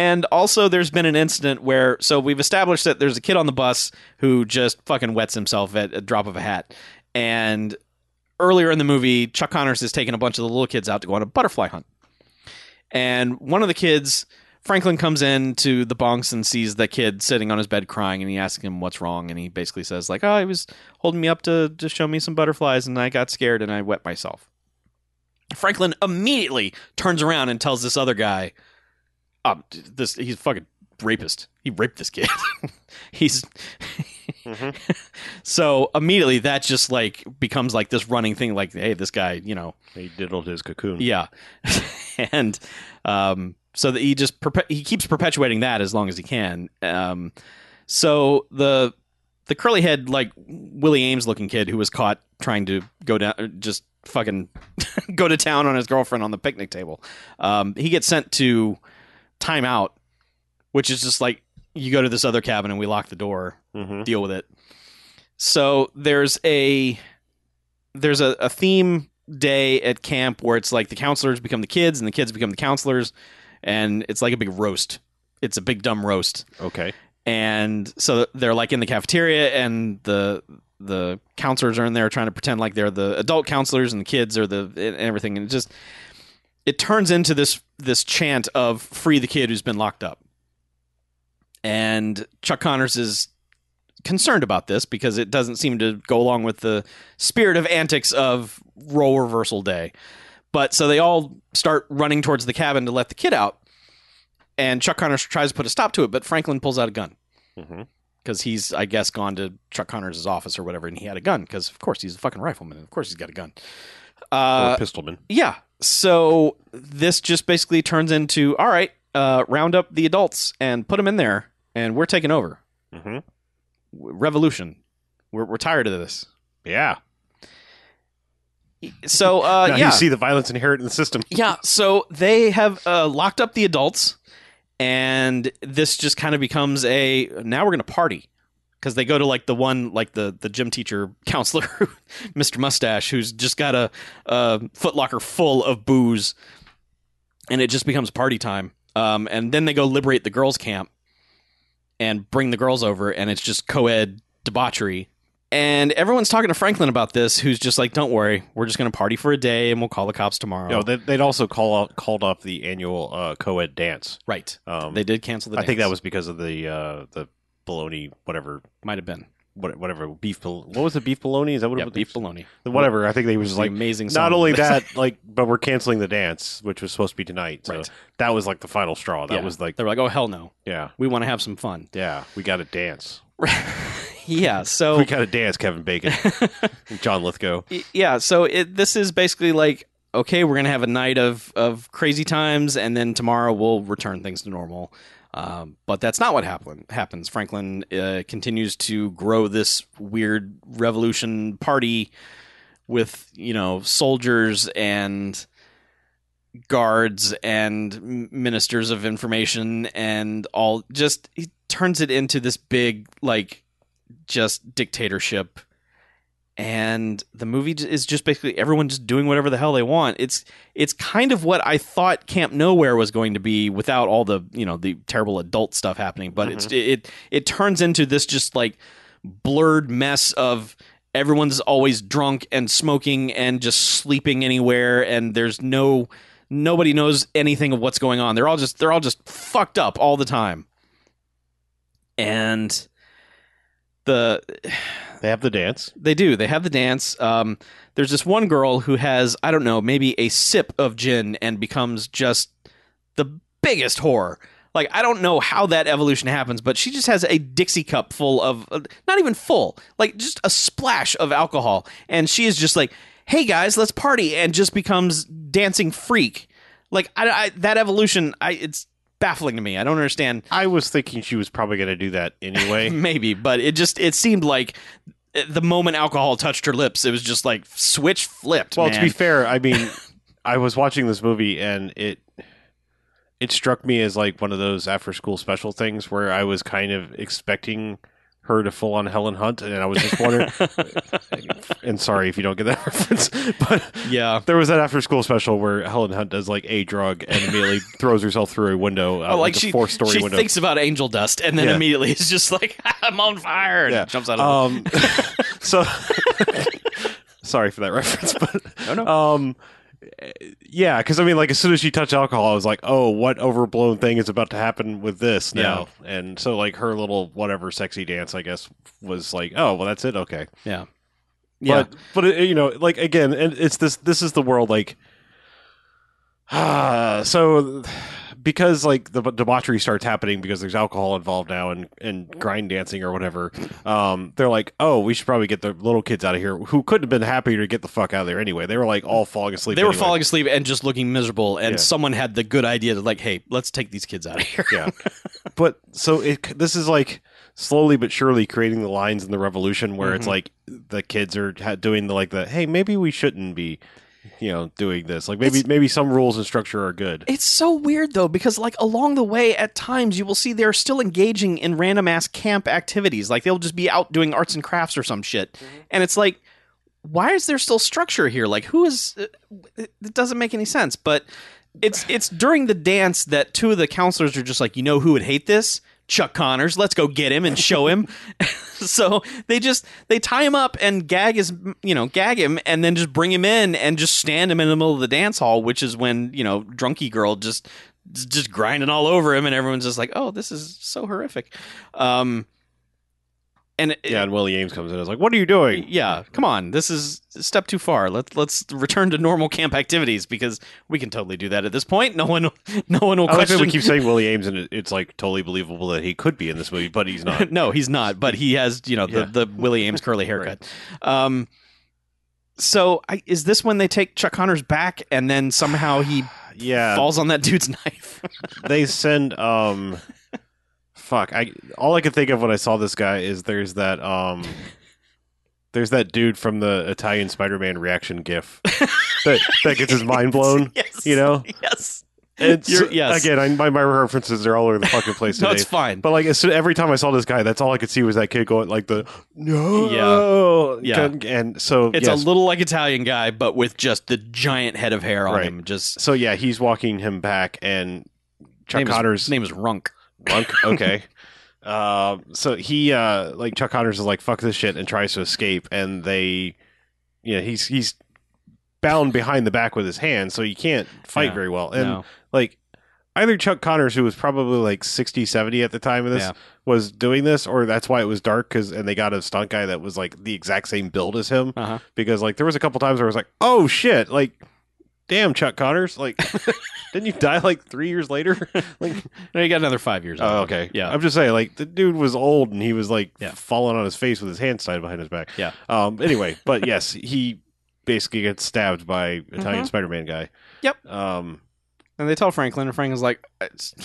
And also, there's been an incident where, so we've established that there's a kid on the bus who just fucking wets himself at a drop of a hat. And earlier in the movie, Chuck Connors has taken a bunch of the little kids out to go on a butterfly hunt. And one of the kids, Franklin, comes in to the bunks and sees the kid sitting on his bed crying, and he asks him what's wrong. And he basically says, like, oh, he was holding me up to, to show me some butterflies, and I got scared and I wet myself. Franklin immediately turns around and tells this other guy, um, this he's a fucking rapist. He raped this kid. he's Mhm. so immediately that just like becomes like this running thing. Like, hey, this guy, you know, He diddled his cocoon. yeah, and um, so that he just perpe- he keeps perpetuating that as long as he can. Um, so the the curly head like Willie Aames looking kid who was caught trying to go down just fucking go to town on his girlfriend on the picnic table. Um, he gets sent to timeout, which is just like you go to this other cabin and we lock the door hmm deal with it. So there's a there's a, a theme day at camp where it's like the counselors become the kids and the kids become the counselors, and it's like a big roast. It's a big dumb roast, Okay. and so they're like in the cafeteria, and the the counselors are in there trying to pretend like they're the adult counselors, and the kids are the and everything, and it just it turns into this this chant of free the kid who's been locked up. And Chuck Connors is concerned about this because it doesn't seem to go along with the spirit of antics of role reversal day. But so they all start running towards the cabin to let the kid out. And Chuck Connors tries to put a stop to it, but Franklin pulls out a gun because he's, I guess, gone to Chuck Connors' office or whatever, and he had a gun because, of course, he's a fucking rifleman. And of course, he's got a gun. Uh, or pistolman. yeah. So this just basically turns into all right, uh, round up the adults and put them in there, and we're taking over. hmm Revolution. We're, we're tired of this. Yeah. So uh, now yeah, you see the violence inherent in the system. yeah. So they have uh, locked up the adults, and this just kind of becomes a now we're gonna party because they go to like the one like the the gym teacher counselor, Mister Mustache, who's just got a, a footlocker full of booze, and it just becomes party time. Um, and then they go liberate the girls' camp and bring the girls over, and it's just co-ed debauchery. And everyone's talking to Franklin about this, who's just like, "Don't worry, we're just going to party for a day, and we'll call the cops tomorrow." No, they, they'd also call out, called off the annual uh, co-ed dance. right? Um, They did cancel the. I think that was because of the uh, the bologna, whatever, might have been what- whatever beef. bol- What was the beef bologna? Is that what yeah, it was? beef bologna. Whatever. I think they was was like amazing. not only that, like, but we're canceling the dance, which was supposed to be tonight. So Right. that was like the final straw. That Yeah. was like, they were like, "Oh hell no, yeah, we want to have some fun." yeah, we got to dance. yeah. So We got to dance, Kevin Bacon, John Lithgow. Yeah so it, this is basically like okay we're gonna have a night of of crazy times and then tomorrow we'll return things to normal um, but that's not what happen, happens. Franklin uh, continues to grow this weird revolution party with you know soldiers and guards and ministers of information and all just he turns it into this big like just dictatorship and the movie is just basically everyone just doing whatever the hell they want. It's it's kind of what I thought Camp Nowhere was going to be without all the you know the terrible adult stuff happening. But it's mm-hmm. it it turns into this just like blurred mess of everyone's always drunk and smoking and just sleeping anywhere, and there's no nobody knows anything of what's going on. They're all just they're all just fucked up all the time, and the They have the dance. they do. They have the dance. Um, there's this one girl who has, I don't know, maybe a sip of gin and becomes just the biggest whore. Like, I don't know how that evolution happens, but she just has a Dixie cup full of, uh, not even full, like just a splash of alcohol. And she is just like, hey guys, let's party, and just becomes dancing freak. Like, I, I, that evolution, I, it's baffling to me. I don't understand I was thinking she was probably going to do that anyway. maybe but it just it seemed like the moment alcohol touched her lips it was just like switch flipped well, man. to be fair, I mean, I was watching this movie and it it struck me as like one of those after school special things where I was kind of expecting her to full on Helen Hunt, and I was just wondering. and sorry if you don't get that reference, but yeah. there was that after school special where Helen Hunt does like a drug and immediately throws herself through a window, uh, Oh, like a she, four story she window. thinks about angel dust and then Yeah. immediately is just like, I'm on fire. And Yeah. jumps out of um, so sorry for that reference, but No, no. um, yeah, because I mean, like as soon as she touched alcohol, I was like, oh, what overblown thing is about to happen with this now? And so, like her little whatever sexy dance, I guess, was like, oh, well, that's it, okay. Yeah. Yeah. But but it, you know, like again, and it's this this is the world like ah so because like the debauchery starts happening because there's alcohol involved now and and grind dancing or whatever. Um, they're like, oh, we should probably get the little kids out of here who couldn't have been happier to get the fuck out of there anyway. They were like all falling asleep. they were anyway. falling asleep and just looking miserable. And Yeah. someone had the good idea to, like, hey, let's take these kids out of here. yeah but so it this is like slowly but surely creating the lines in the revolution where it's Mhm. like the kids are doing the like the hey maybe we shouldn't be you know doing this like maybe It's- maybe some rules and structure are good It's so weird though, because like along the way, at times you will see they're still engaging in random ass camp activities. Like they'll just be out doing arts and crafts or some shit, and it's like, why is there still structure here? Like who is? uh, It it doesn't make any sense. But it's it's during the dance that two of the counselors are just like, you know who would hate this? Chuck Connors. Let's go get him and show him. so they just they tie him up and gag his you know gag him and then just bring him in and just stand him in the middle of the dance hall, which is when you know drunky girl just just grinding all over him and everyone's just like, oh, this is so horrific. Um, and it- yeah and willie aames comes in and is like what are you doing yeah, come on. This is a step too far. Let's let's return to normal camp activities because we can totally do that at this point. No one no one will I like question. we keep saying Willie Aames, and it's like totally believable that he could be in this movie, but he's not. no, he's not. But he has, you know, Yeah. the, the Willie Aames curly haircut. Um, so I, is this when they take Chuck Connors back and then somehow he Yeah, falls on that dude's knife? they send um, fuck. I all I could think of when I saw this guy is there's that um, there's that dude from the Italian Spider-Man reaction GIF that that gets his mind blown. yes. You know, Yes. it's You're- yes. again. I, my my references are all over the fucking place No, today. it's fine. But like as soon, every time I saw this guy, that's all I could see was that kid going like the no, Yeah. and, and so It's yes. a little like Italian guy, but with just the giant head of hair on Right. him. Just so yeah, he's walking him back, and Chuck name is- Connors his name is Runk. Monk. Okay. Um, so he uh like Chuck Connors is like fuck this shit and tries to escape and they you know he's he's bound behind the back with his hand so he can't fight Yeah. very well and no. like either Chuck Connors who was probably like 60 70 at the time of this Yeah. was doing this or that's why it was dark cuz and they got a stunt guy that was like the exact same build as him Uh-huh. because like there was a couple times where I was like oh shit like damn Chuck Connors like didn't you die like 3 years later like No, you got another five years. Oh, him. okay. Yeah. I'm just saying, like the dude was old and he was like Yeah. falling on his face with his hands tied behind his back. Yeah. Um. Anyway, but yes, he basically gets stabbed by Italian Mhm. Spider-Man guy. Yep. Um. And they tell Franklin, and Franklin's like,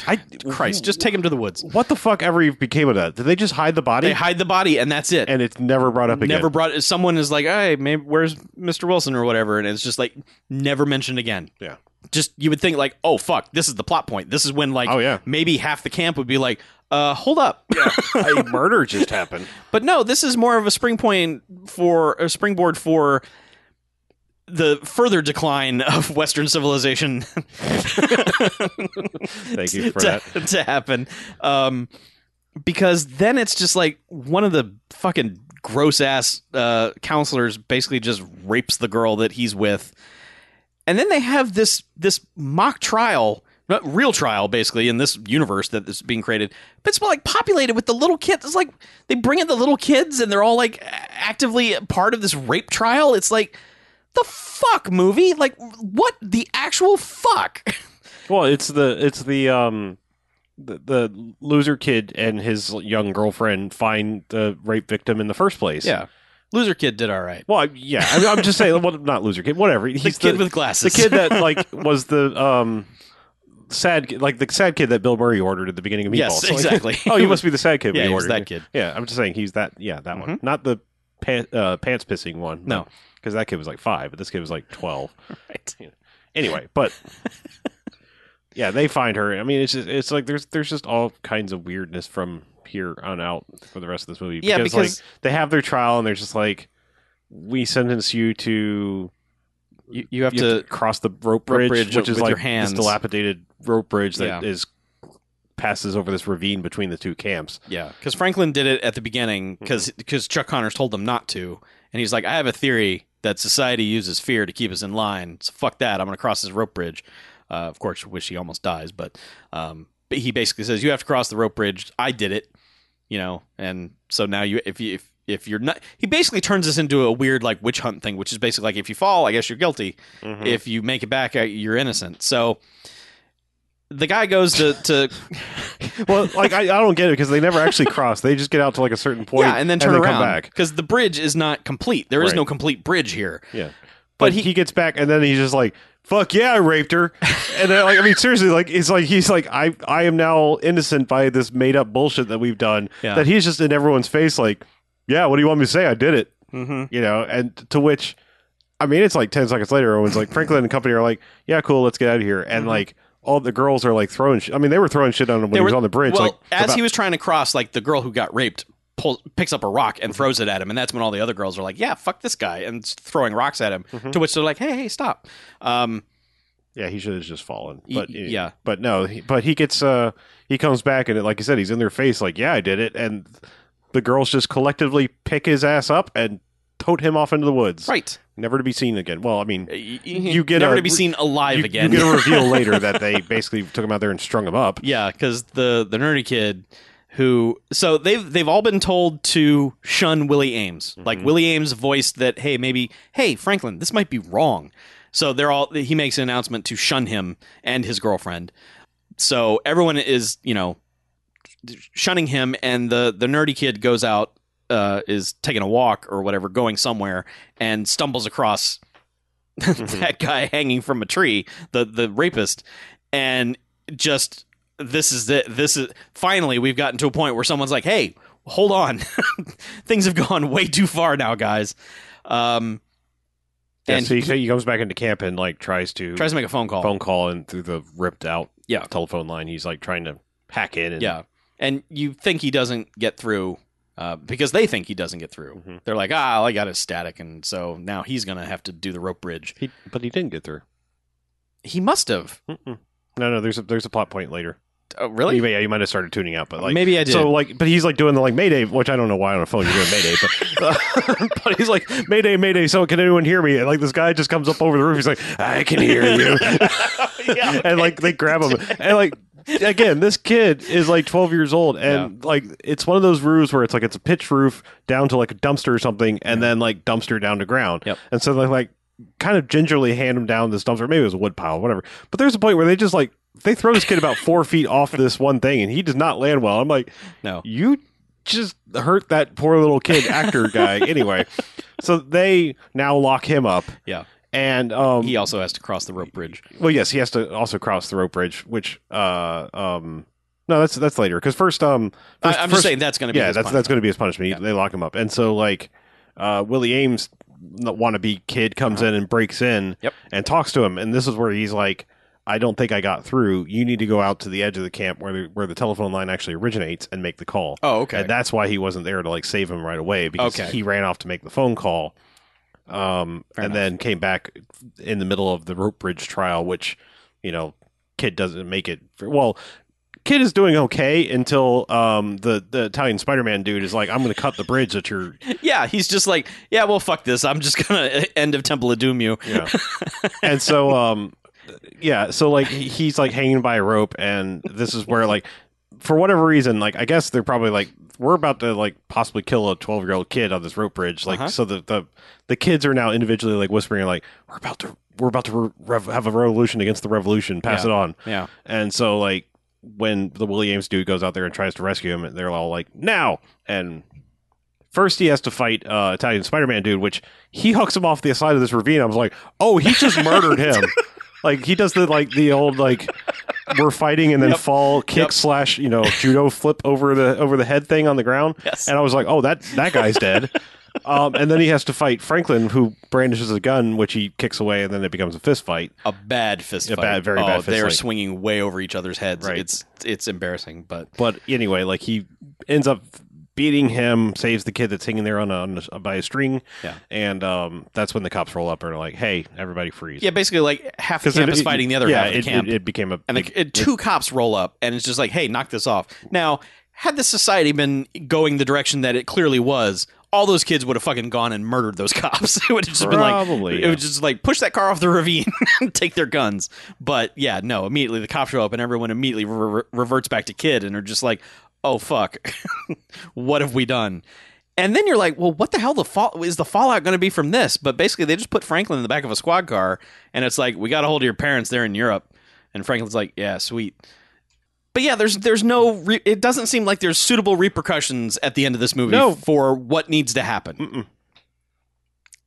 I Christ, just take him to the woods. What the fuck ever became of that? Did they just hide the body They hide the body, and that's it. and it's never brought up again? never brought. Someone is like, "Hey, maybe where's Mr. Wilson or whatever," and it's just like never mentioned again. Yeah. Just you would think like, "Oh fuck, this is the plot point. This is when like Oh yeah. maybe half the camp would be like, uh, hold up." a murder just happened. But no, this is more of a spring point for a springboard for the further decline of Western civilization. Thank you for to, that. to happen. Um, because then it's just like one of the fucking gross ass uh, counselors basically just rapes the girl that he's with, and then they have this this mock trial. Not real trial, basically, in this universe that is being created, but it's like populated with the little kids. It's like they bring in the little kids, and they're all like actively part of this rape trial. It's like the fuck movie, like what the actual fuck? Well, it's the it's the um the, the loser kid and his young girlfriend find the rape victim in the first place. Yeah. Loser Kid did all right. Well, I- yeah. I I'm just saying, well, not loser kid, whatever. He's The kid the, with glasses. the kid that like was the um sad like the sad kid that Bill Murray ordered at the beginning of Meatballs. Yes, So, like, exactly. oh, you must be the sad kid. yeah, he was that kid. Yeah, I'm just saying he's that. Yeah, that one, Mhm. not the uh, pants pissing one. No. Because that kid was like five, but this kid was like twelve. Right. Anyway, but yeah, they find her. I mean, it's just it's like there's there's just all kinds of weirdness from here on out for the rest of this movie. Yeah, because, because- like they have their trial and they're just like, we sentence you to You, you have you to. have to cross the rope bridge, bridge which is like your hands. this dilapidated rope bridge that Yeah. is passes over this ravine between the two camps. Yeah, because Franklin did it at the beginning because because mm-hmm. Chuck Connors told them not to, and he's like, "I have a theory that society uses fear to keep us in line. So fuck that. I'm going to cross this rope bridge." Uh, of course, wish he almost dies, but um, but he basically says, "You have to cross the rope bridge. I did it, you know." And so now you, if you, if if you're not, he basically turns this into a weird like witch hunt thing, which is basically like if you fall, I guess you're guilty. Mhm. If you make it back, uh, you're innocent. So. The guy goes to, to well, like I, I don't get it because they never actually cross. They just get out to like a certain point, yeah, and then turn around back. because the bridge is not complete. There is Right. no complete bridge here. Yeah, But but he- he, gets back and then he's just like, "Fuck yeah, I raped her," and then, like I mean, seriously, like it's like he's like, "I I am now innocent by this made up bullshit that we've done." Yeah. That he's just in everyone's face, like, "Yeah, what do you want me to say? I did it," Mm-hmm. you know, and to which. I mean, it's like ten seconds later. Everyone's like, Franklin and company are like, "Yeah, cool, let's get out of here." And Mhm. like, all the girls are like throwing. Sh- I mean, they were throwing shit on him when They he was on the bridge. Well, like, as about- he was trying to cross, like the girl who got raped pulls, picks up a rock and throws it at him, and that's when all the other girls are like, "Yeah, fuck this guy," and throwing rocks at him. Mhm. To which they're like, "Hey, hey, stop!" Um, Yeah, he should have just fallen. But yeah. but no, he, but he gets uh he comes back and it, like I said, he's in their face like, yeah, I did it, and the girls just collectively pick his ass up and tote him off into the woods, right. never to be seen again. Well, I mean, You, You get never a- to be seen alive you, you again. get a reveal later that they basically took him out there and strung him up. yeah, because the the nerdy kid who so they've they've all been told to shun Willie Aames. Like Mhm. Willie Aames voiced that, hey, maybe, hey, Franklin, this might be wrong. So they're all he makes an announcement to shun him and his girlfriend. So everyone is, you know, shunning him, and the the nerdy kid goes out, uh, is taking a walk or whatever, going somewhere, and stumbles across that guy hanging from a tree, the the rapist, and just this is it. This is finally we've gotten to a point where someone's like, "Hey, hold on, things have gone way too far now, guys." Um, Yeah, and so he, he he comes back into camp and like tries to tries to make a phone call. phone call and through the ripped out Yeah. telephone line, he's like trying to hack in. And, Yeah, and you think he doesn't get through uh, because they think he doesn't get through. Mhm. They're like, "Ah, all I got is static," and so now he's gonna have to do the rope bridge. he, but he didn't get through. He must have. Mm-mm. No, no, there's a there's a plot point later. Oh, really? Yeah, you might have started tuning out, but like Maybe I did. So like, but he's like doing the like Mayday, which I don't know why on a phone you're doing Mayday, but but he's like Mayday, Mayday. So can anyone hear me? And like this guy just comes up over the roof. He's like, I can hear you, Yeah. and like they grab him, and like again, this kid is like 12 years old, and like it's one of those roofs where it's like it's a pitch roof down to like a dumpster or something, and then like dumpster down to ground. Yep. And so they like kind of gingerly hand him down this dumpster. Maybe it was a wood pile, whatever. But there's a point where they just like they throw this kid about four feet off this one thing, and he does not land well. I'm like, no. you just hurt that poor little kid actor guy anyway. So they now lock him up. Yeah. And um He also has to cross the rope bridge. well yes, he has to also cross the rope bridge, which uh um no, that's that's later because first um I, first, I'm first- just saying that's going to be yeah, that's that's going to be his punishment. Yeah. They lock him up, and so like uh, Willie Aames, the wannabe kid, comes in and breaks in Uh-huh. Yep. and talks to him, and this is where he's like, "I don't think I got through. You need to go out to the edge of the camp where the, where the telephone line actually originates and make the call." Oh, okay. And that's why he wasn't there to like save him right away because Okay. he ran off to make the phone call. Um, Fair and enough. then came back in the middle of the rope bridge trial, which you know, kid doesn't make it. For, well, kid is doing okay until um the the Italian Spider Man dude is like, I'm going to cut the bridge that you're. yeah, he's just like, yeah, well, fuck this. I'm just gonna end of Temple of Doom you. Yeah. and so um yeah, so like he's like hanging by a rope, and this is where like for whatever reason, like I guess they're probably like we're about to like possibly kill a 12 year old kid on this rope bridge like Uh-huh. so the, the the kids are now individually like whispering like we're about to we're about to re- rev- have a revolution against the revolution pass Yeah. it on Yeah. and so like when the Williams dude goes out there and tries to rescue him they're all like now and first he has to fight uh Italian Spider-Man dude which he hooks him off the side of this ravine I was like oh he just murdered him like he does the like the old like we're fighting and then Yep. fall kick Yep. slash you know judo flip over the over the head thing on the ground Yes. and I was like, oh, that that guy's dead. um, and then he has to fight Franklin, who brandishes a gun, which he kicks away, and then it becomes a fist fight. A bad fist A fight. bad- very oh, bad fist They're fight. swinging way over each other's heads. Right. It's it's embarrassing, but But anyway, like he ends up beating him, saves the kid that's hanging there on, a, on a, by a string, Yeah. and um, that's when the cops roll up and are like, "Hey, everybody, freeze!" yeah, basically like half the 'Cause it- it- fighting the other yeah, half it, camp. It, it became a and the, two cops roll up and it's just like hey knock this off now had the society been going the direction that it clearly was all those kids would have fucking gone and murdered those cops it would have just been like Probably, it would just like push that car off the ravine and take their guns but yeah no immediately the cops show up and everyone immediately re- reverts back to kid and are just like oh fuck what have we done and then you're like, well, what the hell the fall is the fallout going to be from this? But basically, they just put Franklin in the back of a squad car, and it's like, we got a hold of your parents. They're in Europe, and Franklin's like, yeah, sweet. But yeah, there's there's no. Re- it doesn't seem like there's suitable repercussions at the end of this movie No. for what needs to happen. Mm-mm.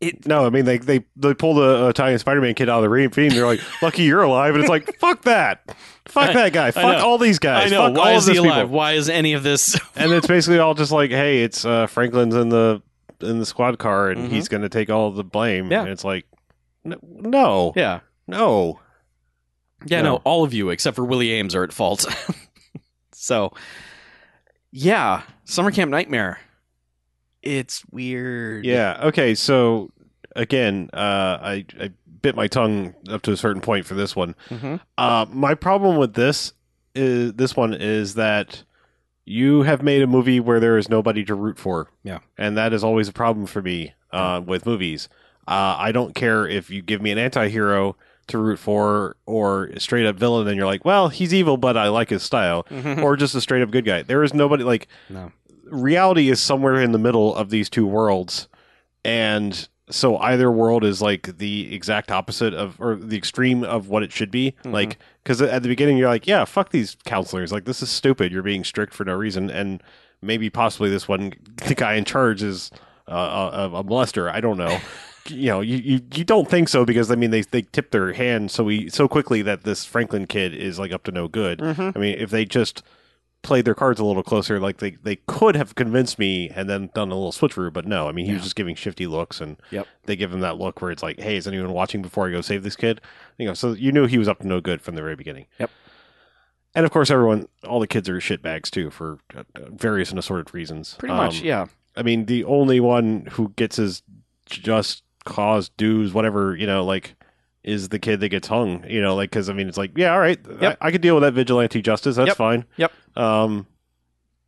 It No, I mean they they they pull the Italian Spider-Man kid out of the ravine. They're like, "Lucky you're alive," and it's like, "Fuck that, fuck that guy, fuck all these guys, I know. fuck Why is he alive? people." Why is any of this? And it's basically all just like, "Hey, it's uh, Franklin's in the in the squad car, and Mhm. he's going to take all the blame." Yeah. and it's like, "No, no, yeah, no. yeah, no. No. All of you except for Willie Aames are at fault. so, yeah, Summer Camp Nightmare. It's weird. Yeah. Okay. So again, uh, I I bit my tongue up to a certain point for this one. hmm Uh, my problem with this is this one is that you have made a movie where there is nobody to root for. Yeah. and that is always a problem for me uh, with movies. Uh, I don't care if you give me an anti-hero to root for or a straight up villain, and you're like, well, he's evil, but I like his style, or just a straight up good guy. There is nobody like no. Reality is somewhere in the middle of these two worlds. And so either world is like the exact opposite of or the extreme of what it should be. Mhm. like because at the beginning you're like yeah fuck these counselors. Like this is stupid. You're being strict for no reason. And maybe possibly this one the guy in charge is uh, a, a molester. I don't know. You know you, you you don't think so because i mean they they tip their hand so we so quickly that this franklin kid is like up to no good. Mhm. I mean, if they just played their cards a little closer, like they, they could have convinced me and then done a little switcheroo, but no. I mean, he was just giving shifty looks, and Yep. they give him that look where it's like, "Hey, is anyone watching before I go save this kid?" You know, so you knew he was up to no good from the very beginning. Yep. And of course, everyone, all the kids are shitbags too for uh, various and assorted reasons. Pretty much, Um, yeah. I mean, the only one who gets his just cause dues, whatever, you know, like, is the kid that gets hung, you know, like, because I mean, it's like, yeah, all right, Yep. I, I could deal with that vigilante justice. That's Yep. fine. Yep. Um,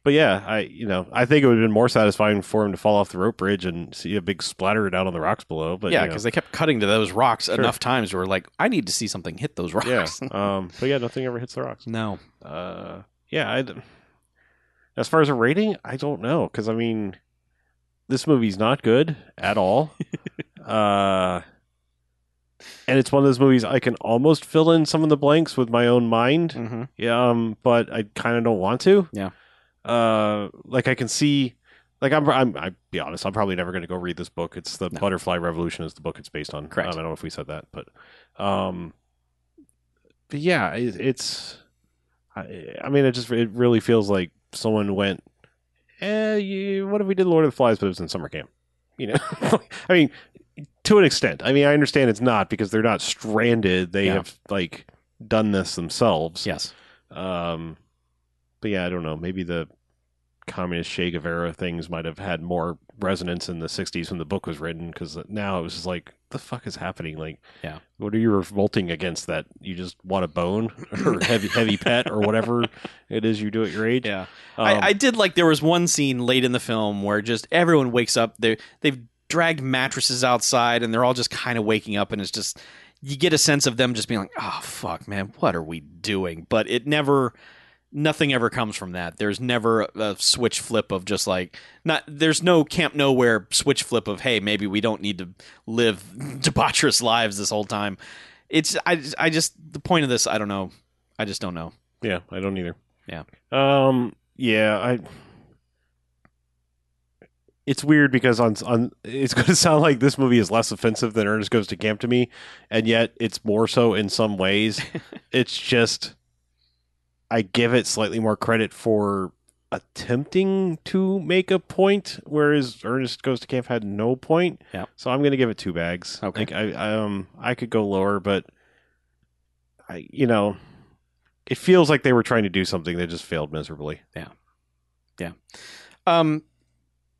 but yeah, I, you know, I think it would have been more satisfying for him to fall off the rope bridge and see a big splatter down on the rocks below. But yeah, you know, because they kept cutting to those rocks enough times where like, I need to see something hit those rocks. yeah, um, but yeah, nothing ever hits the rocks. no. Uh, yeah, I, as far as a rating, I don't know because I mean, this movie's not good at all. uh, and it's one of those movies I can almost fill in some of the blanks with my own mind. hmm Yeah, um, but I kind of don't want to. Yeah. Uh, like I can see, like I'm, I'm, I be honest, I'm probably never going to go read this book. It's the No. Butterfly Revolution is the book it's based on. Correct. Um, I don't know if we said that, but, um, but yeah, it, it's. I, I mean, it just it really feels like someone went, eh, you, what if we did Lord of the Flies, but it was in summer camp? You know, I mean, to an extent. I mean, I understand it's not because they're not stranded. They Yeah. have like done this themselves. Yes. Um, but yeah, I don't know. Maybe the communist Che Guevara things might have had more resonance in the '60s when the book was written, because now it was just like, the fuck is happening? Like, Yeah. what are you revolting against? That you just want a bone or heavy heavy pet or whatever it is you do at your age? Yeah. Um, I, I did like there was one scene late in the film where just everyone wakes up. They they've dragged mattresses outside and they're all just kind of waking up and it's just you get a sense of them just being like, oh fuck, man, what are we doing? But it never. Nothing ever comes from that. There's never a, switch flip of just like not. There's no Camp Nowhere switch flip of hey, maybe we don't need to live debaucherous lives this whole time. It's I I just the point of this I don't know. I just don't know. yeah, I don't either. Yeah. Um. Yeah. I. It's weird because on on it's going to sound like this movie is less offensive than Ernest Goes to Camp to me, and yet it's more so in some ways. it's just I give it slightly more credit for attempting to make a point, whereas Ernest Goes to Camp had no point. Yeah. So I'm going to give it two bags. Okay. Like, I I, um I could go lower, but I you know it feels like they were trying to do something that just failed miserably. Yeah. Yeah. Um,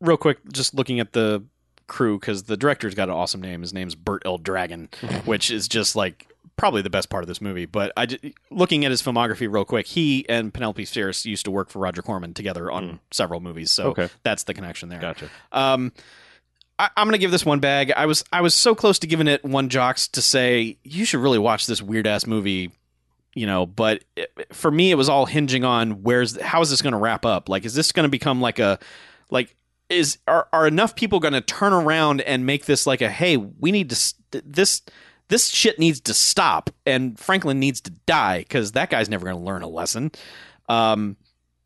real quick, just looking at the crew because the director's got an awesome name. His name's Bert L. Dragin, which is just like probably the best part of this movie. But I looking at his filmography real quick, he and Penelope Spheeris used to work for Roger Corman together on Mm. several movies, so Okay. that's the connection there. Gotcha. Um, I, I'm gonna give this one bag. I was I was so close to giving it one jocks to say you should really watch this weird ass movie, you know. But it, for me, it was all hinging on where's how is this gonna wrap up? Like, is this gonna become like a like is are are enough people gonna turn around and make this like a hey we need to st- this this shit needs to stop and Franklin needs to die because that guy's never gonna learn a lesson. Um,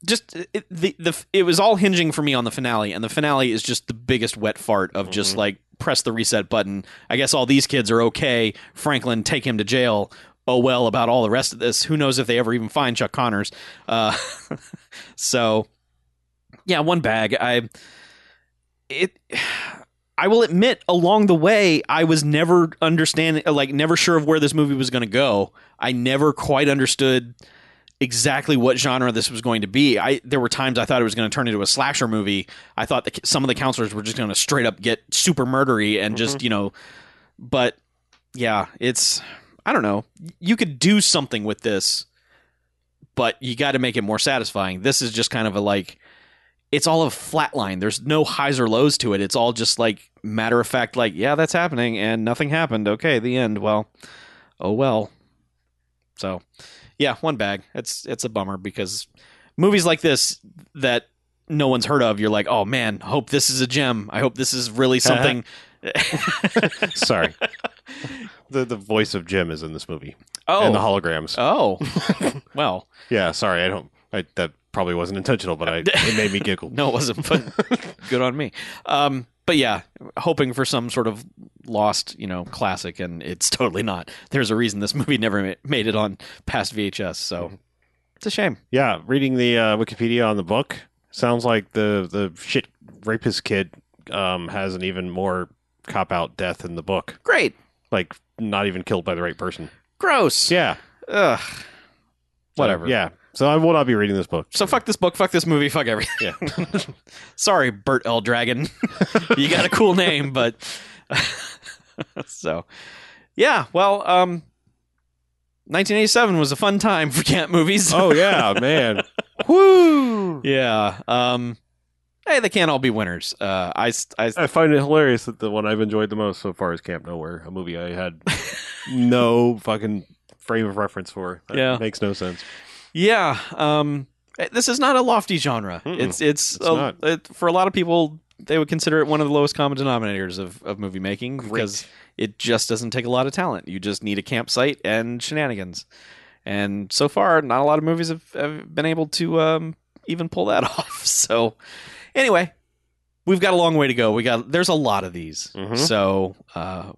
just it, the the it was all hinging for me on the finale, and the finale is just the biggest wet fart of just Mhm. like press the reset button. I guess all these kids are okay. Franklin, take him to jail. Oh well, about all the rest of this, who knows if they ever even find Chuck Connors? Uh, so, yeah, one bag. I it. I will admit, along the way, I was never understanding, like, never sure of where this movie was going to go. I never quite understood exactly what genre this was going to be. I there were times I thought it was going to turn into a slasher movie. I thought that some of the counselors were just going to straight up get super murdery and just mm-hmm. you know, but yeah, it's I don't know. You could do something with this, but you got to make it more satisfying. This is just kind of a like. It's all a flat line. There's no highs or lows to it. It's all just like matter of fact, like, yeah, that's happening and nothing happened. Okay, the end. Well, oh well. So, yeah, one bag. It's it's a bummer because movies like this that no one's heard of, you're like, oh man, hope this is a gem. I hope this is really uh-huh. something. Sorry. the the voice of Jim is in this movie oh, and the holograms. oh, well, yeah, sorry, I don't. I, that probably wasn't intentional, but I, it made me giggle. no, it wasn't. But good on me. Um, but yeah, hoping for some sort of lost, you know, classic, and it's totally not. There's a reason this movie never made it on past VHS, so it's a shame. Yeah, reading the uh, Wikipedia on the book sounds like the the shit rapist kid um, has an even more cop out death in the book. Great, Like not even killed by the right person. gross. Yeah, Ugh. So, Whatever. yeah, so I will not be reading this book. So fuck this book, fuck this movie, fuck everything. Yeah, Sorry, Bert L. Dragin. you got a cool name, but so yeah. Well, um, 1987 was a fun time for camp movies. oh yeah, man. Woo! yeah. Um, hey, they can't all be winners. Uh, I, I, I find it hilarious that the one I've enjoyed the most so far is Camp Nowhere, a movie I had no fucking frame of reference for. That Yeah. makes no sense. Yeah. Um, this is not a lofty genre. Mm-mm. It's it's, It's a- it- for a lot of people. They would consider it one of the lowest common denominators of, of movie making Great. because it just doesn't take a lot of talent. You just need a campsite and shenanigans. And so far, not a lot of movies have, have been able to um, even pull that off. So, anyway, we've got a long way to go. We got there's a lot of these. Mhm. So, uh,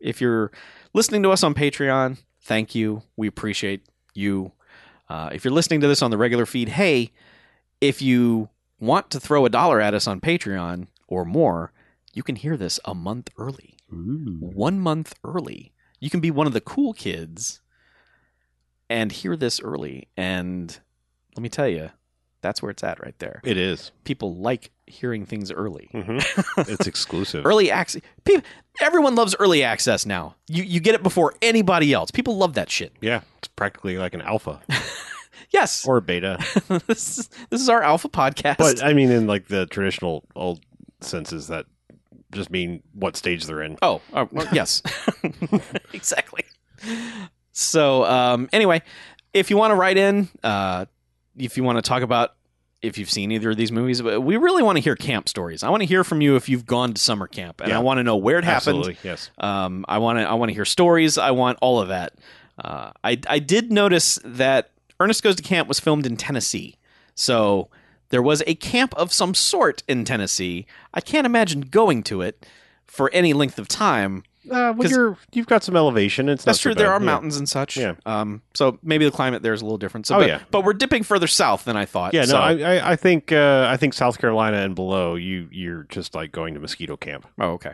if you're listening to us on Patreon, thank you. We appreciate you. Uh, if you're listening to this on the regular feed, hey, if you want to throw a dollar at us on Patreon or more, you can hear this a month early one month early. You can be one of the cool kids and hear this early. And let me tell you, that's where it's at right there. It is. People like hearing things early. hmm It's exclusive. Early access. People, everyone loves early access now. You you get it before anybody else. People love that shit. Yeah, practically like an alpha Yes, or beta. this is this is our alpha podcast. But I mean, in like the traditional old senses, that just mean what stage they're in. Oh, oh well, yes, exactly. So, um, anyway, if you want to write in, uh, if you want to talk about if you've seen either of these movies, but we really want to hear camp stories. I want to hear from you if you've gone to summer camp, and Yeah. I want to know where it happened. Absolutely, yes. Um, I want to I want to hear stories. I want all of that. Uh, I I did notice that Ernest Goes to Camp was filmed in Tennessee, so there was a camp of some sort in Tennessee. I can't imagine going to it for any length of time. Uh, well, you're you've got some elevation. It's not. That's true. so There are Yeah. mountains and such. Yeah. Um. So maybe the climate there is a little different. So, Oh, but, yeah. but we're dipping further south than I thought. Yeah, no, so- I, I think uh, I think South Carolina and below, you you're just like going to mosquito camp. Oh, okay.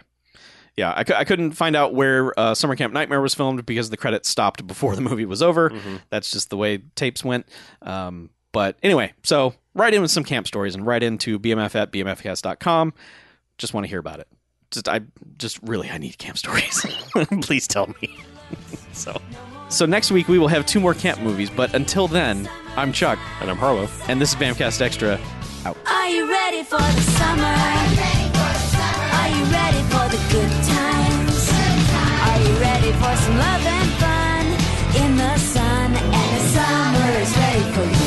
Yeah, I, cou- I couldn't find out where uh, Summer Camp Nightmare was filmed because the credits stopped before the movie was over. Mhm. That's just the way tapes went. Um, but anyway, so write in with some camp stories and write into bmf at bmfcast.com. Just want to hear about it. Just I just really I need camp stories. Please tell me. so so next week we will have two more camp movies, but until then, I'm Chuck And I'm Harlow. and this is Bamcast Extra. Out. Are you ready for the summer? Are you ready for the good times? Are you ready for some love and fun in the sun? And the summer is ready for you.